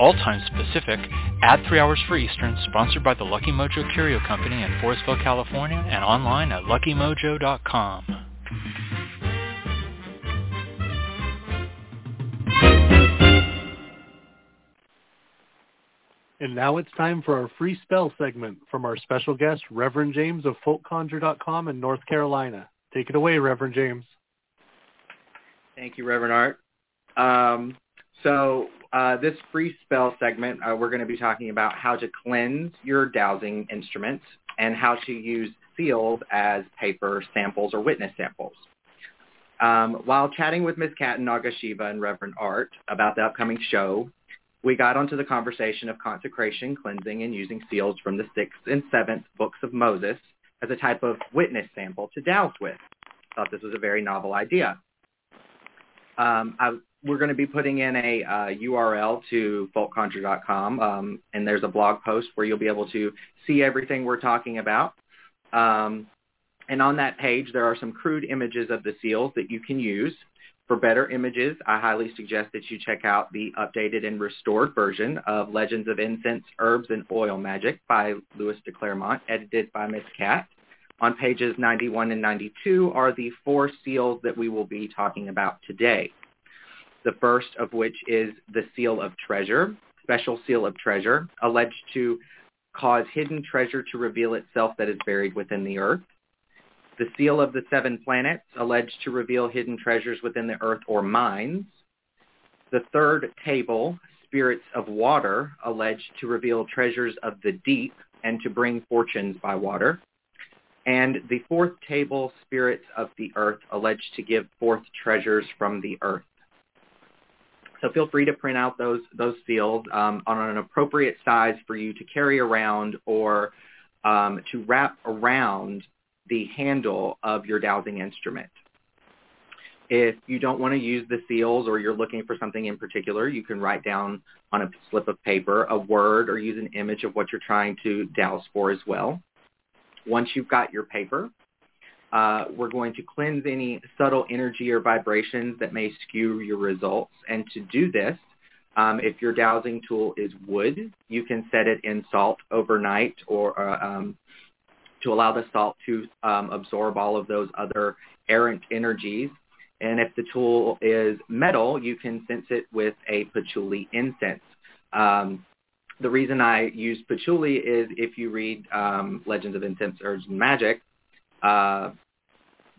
Speaker 8: All times Pacific, add 3 hours for Eastern, sponsored by the Lucky Mojo Curio Company in Forestville, California, and online at luckymojo.com.
Speaker 4: And now it's time for our free spell segment from our special guest, Reverend James of FolkConjure.com in North Carolina. Take it away, Reverend James.
Speaker 5: Thank you, Reverend Art. Um, so uh, this free spell segment, uh, we're going to be talking about how to cleanse your dowsing instruments and how to use seals as paper samples or witness samples. Um, while chatting with Ms. Cat and Nagasiva and Reverend Art about the upcoming show, we got onto the conversation of consecration, cleansing, and using seals from the sixth and seventh books of Moses as a type of witness sample to dowse with. Thought this was a very novel idea. Um, I, we're going to be putting in a uh, URL to folkconjure.com, um, and there's a blog post where you'll be able to see everything we're talking about. Um, and on that page, there are some crude images of the seals that you can use. For better images, I highly suggest that you check out the updated and restored version of Legends of Incense, Herbs, and Oil Magic by Lewis de Claremont, edited by Miss Cat. On pages 91 and 92 are the four seals that we will be talking about today. The first of which is the Seal of Treasure, special seal of treasure, alleged to cause hidden treasure to reveal itself that is buried within the earth the seal of the seven planets, alleged to reveal hidden treasures within the earth or mines. The third table, spirits of water, alleged to reveal treasures of the deep and to bring fortunes by water. And the fourth table, spirits of the earth, alleged to give forth treasures from the earth. So feel free to print out those those seals um, on an appropriate size for you to carry around or um, to wrap around the handle of your dowsing instrument. If you don't want to use the seals or you're looking for something in particular, you can write down on a slip of paper a word or use an image of what you're trying to dowse for as well. Once you've got your paper, uh, we're going to cleanse any subtle energy or vibrations that may skew your results. And to do this, um, if your dowsing tool is wood, you can set it in salt overnight or uh, um, to allow the salt to um, absorb all of those other errant energies. And if the tool is metal, you can sense it with a patchouli incense. Um, the reason I use patchouli is if you read um, Legends of Incense, Herbs, and Magic, uh,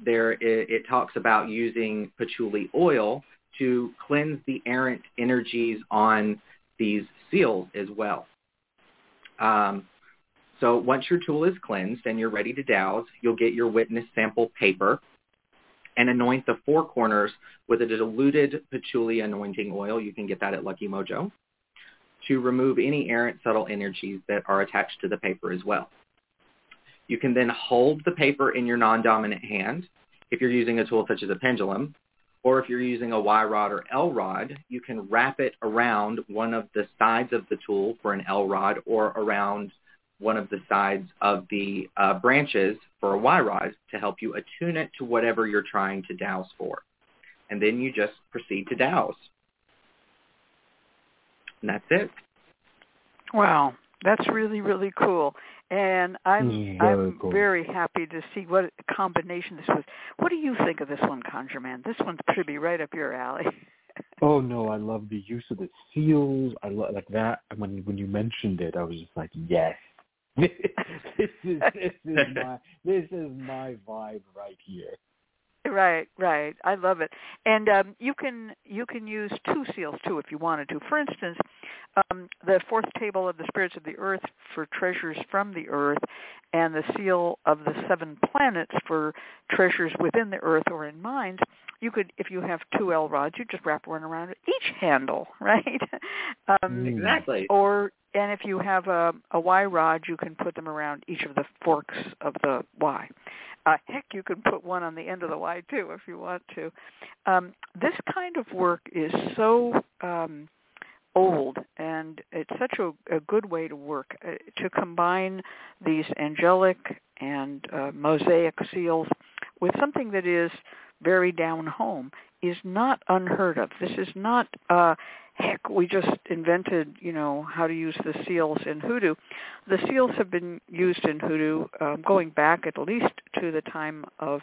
Speaker 5: there it, it, talks about using patchouli oil to cleanse the errant energies on these seals as well. Um, so once your tool is cleansed and you're ready to dowse, you'll get your witness sample paper and anoint the four corners with a diluted patchouli anointing oil. You can get that at Lucky Mojo to remove any errant subtle energies that are attached to the paper as well. You can then hold the paper in your non-dominant hand if you're using a tool such as a pendulum, or if you're using a Y rod or L rod, you can wrap it around one of the sides of the tool for an L rod or around one of the sides of the uh, branches for a Y rod to help you attune it to whatever you're trying to dowse for. And then you just proceed to dowse. And that's it.
Speaker 3: Wow, that's really, really cool. And I'm
Speaker 1: Mm,
Speaker 3: I'm
Speaker 1: very cool.
Speaker 3: very happy to see what combination this was. What do you think of this one, Conjure Man? This one should be right up your alley.
Speaker 1: Oh no, I love the use of the seals. I love like that. When when you mentioned it, I was just like, yes, this is this is my this is my vibe right here.
Speaker 3: Right, right. I love it. And um, you can you can use two seals too if you wanted to. For instance, um, the fourth table of the spirits of the earth for treasures from the earth, and the seal of the seven planets for treasures within the earth or in mines. You could, if you have two L rods, you just wrap one around each handle, right? um,
Speaker 1: Mm.
Speaker 5: Exactly.
Speaker 3: or and if you have a, a Y rod, you can put them around each of the forks of the Y. Uh, heck, you can put one on the end of the Y too if you want to. Um, this kind of work is so um, old, and it's such a, a good way to work uh, to combine these angelic and uh, mosaic seals with something that is very down home is not unheard of. This is not uh heck, we just invented, you know, how to use the seals in hoodoo. The seals have been used in hoodoo um, going back at least to the time of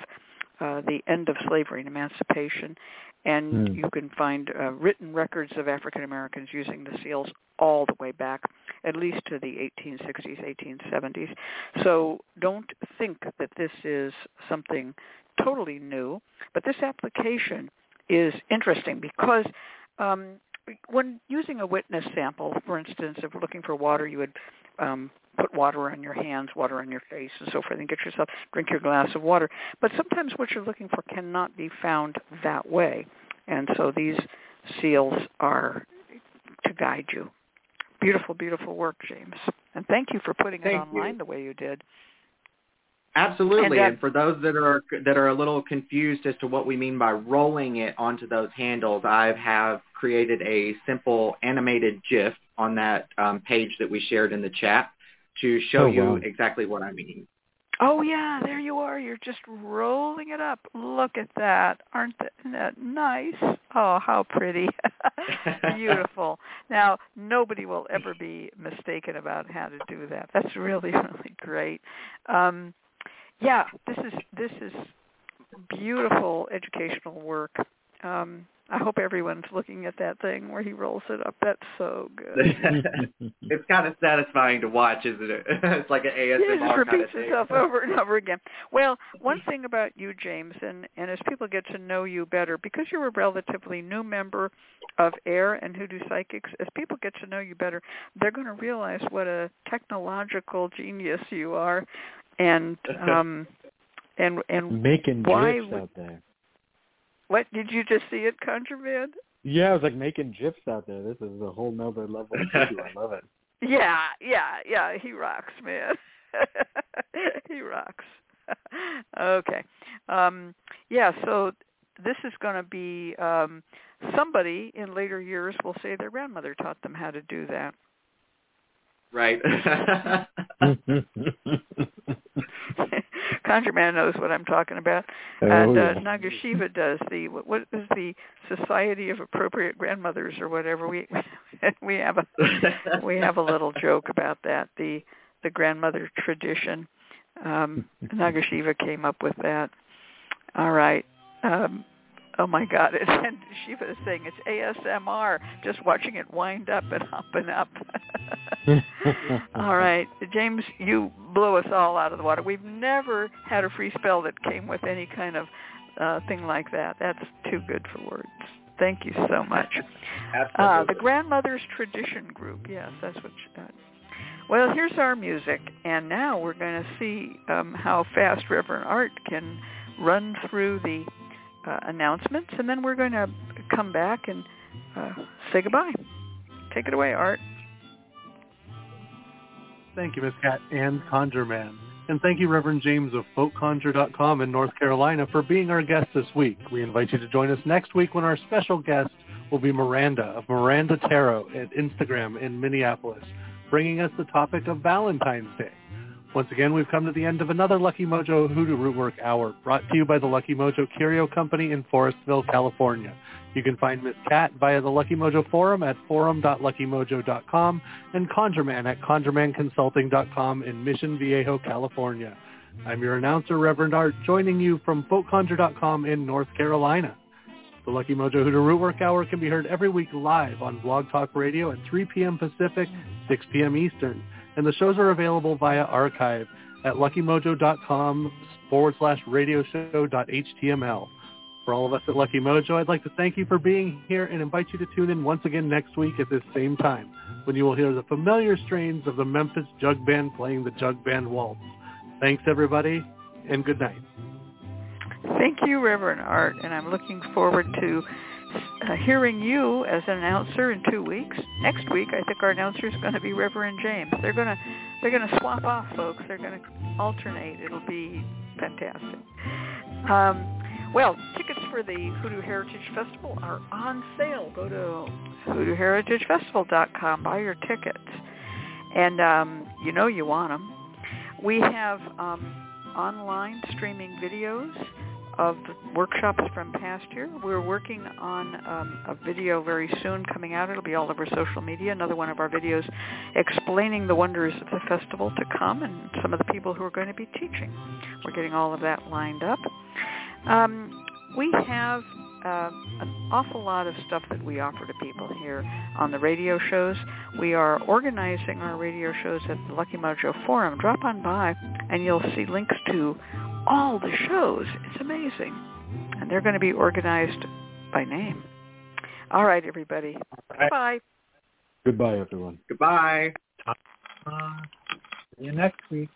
Speaker 3: uh, the end of slavery and emancipation, and mm. you can find uh, written records of African Americans using the seals all the way back, at least to the 1860s, 1870s. So don't think that this is something totally new, but this application is interesting because um, when using a witness sample, for instance, if we're looking for water, you would um, put water on your hands, water on your face, and so forth, and get yourself drink your glass of water. But sometimes what you're looking for cannot be found that way, and so these seals are to guide you. Beautiful, beautiful work, James, and thank you for putting
Speaker 5: thank
Speaker 3: it online
Speaker 5: you.
Speaker 3: the way you did.
Speaker 5: Absolutely,
Speaker 3: and, uh,
Speaker 5: and for those that are that are a little confused as to what we mean by rolling it onto those handles, I have created a simple animated GIF on that um, page that we shared in the chat to show
Speaker 1: Oh,
Speaker 5: you
Speaker 1: wow.
Speaker 5: exactly what I mean.
Speaker 3: Oh yeah, there you are. You're just rolling it up. Look at that. Aren't that, isn't that nice? Oh, how pretty. Beautiful. Now, nobody will ever be mistaken about how to do that. That's really, really great. Um, yeah, this is this is beautiful educational work. Um, I hope everyone's looking at that thing where he rolls it up. That's so good.
Speaker 5: it's kind of satisfying to watch, isn't it? it's like an
Speaker 3: it
Speaker 5: ASMR
Speaker 3: just
Speaker 5: kind
Speaker 3: repeats
Speaker 5: of thing.
Speaker 3: itself over and over again. Well, one thing about you, James, and, and as people get to know you better, because you're a relatively new member of AIRR and Hoodoo Psychics, as people get to know you better, they're going to realize what a technological genius you are, and um, and and
Speaker 1: Making
Speaker 3: Why
Speaker 1: gifs
Speaker 3: would-
Speaker 1: out there.
Speaker 3: what did you just see it, ConjureMan?
Speaker 1: Yeah, I was like making gifs out there. This is a whole nother level of voodoo. I love it.
Speaker 3: Yeah, yeah, yeah. He rocks, man. he rocks. okay. Um, yeah. So this is going to be um, somebody in later years will say their grandmother taught them how to do that.
Speaker 5: Right.
Speaker 3: Conjure Man knows what I'm talking about,
Speaker 1: Oh,
Speaker 3: and uh,
Speaker 1: yeah.
Speaker 3: Nagasiva does the what, what is the Society of Appropriate Grandmothers or whatever. We we have a we have a little joke about that the the grandmother tradition. Um, Nagasiva came up with that. All right. Um, oh my God! And Shiva is saying it's ASMR, just watching it wind up and up and up. all right, James, you blew us all out of the water. We've never had a free spell that came with any kind of uh, thing like that. That's too good for words. Thank you so much. Uh,
Speaker 5: Absolutely.
Speaker 3: the Grandmother's Tradition Group. Yes, that's what. She, uh, well, here's our music, and now we're going to see um, how fast Reverend Art can run through the uh, announcements, and then we're going to come back and uh, say goodbye. Take it away, Art.
Speaker 4: Thank you, Miss Cat and Conjure Man. And thank you, Reverend James of FolkConjure.com in North Carolina for being our guest this week. We invite you to join us next week when our special guest will be Miranda of Miranda Tarot at Instagram in Minneapolis, bringing us the topic of Valentine's Day. Once again, we've come to the end of another Lucky Mojo Hoodoo Rootwork Hour, brought to you by the Lucky Mojo Curio Company in Forestville, California. You can find Miss Cat via the Lucky Mojo forum at forum.luckymojo.com and ConjureMan at conjuremanconsulting.com in Mission Viejo, California. I'm your announcer, Reverend Art, joining you from folkconjure.com in North Carolina. The Lucky Mojo Hoodoo Rootwork Hour can be heard every week live on Blog Talk Radio at 3 p.m. Pacific, 6 p.m. Eastern, and the shows are available via archive at luckymojo.com forward slash radio show dot html. For all of us at Lucky Mojo, I'd like to thank you for being here and invite you to tune in once again next week at this same time when you will hear the familiar strains of the Memphis Jug Band playing the Jug Band Waltz. Thanks, everybody, and good night.
Speaker 3: Thank you, Reverend Art, and I'm looking forward to uh, hearing you as an announcer in two weeks. Next week, I think our announcer is going to be Reverend James. They're going to they're going to swap off, folks. They're going to alternate. It'll be fantastic. Um, well, tickets for the Hoodoo Heritage Festival are on sale. Go to hoodooheritagefestival.com. Buy your tickets, and um, you know you want them. We have um, online streaming videos of workshops from past year. We're working on um, a video very soon coming out. It'll be all over social media. Another one of our videos explaining the wonders of the festival to come and some of the people who are going to be teaching. We're getting all of that lined up. Um, we have uh, an awful lot of stuff that we offer to people here on the radio shows. We are organizing our radio shows at the Lucky Mojo Forum. Drop on by and you'll see links to all the shows. It's amazing. And they're going to be organized by name. All right, everybody. Bye.
Speaker 1: Goodbye, everyone.
Speaker 5: Goodbye.
Speaker 9: Uh, see you next week.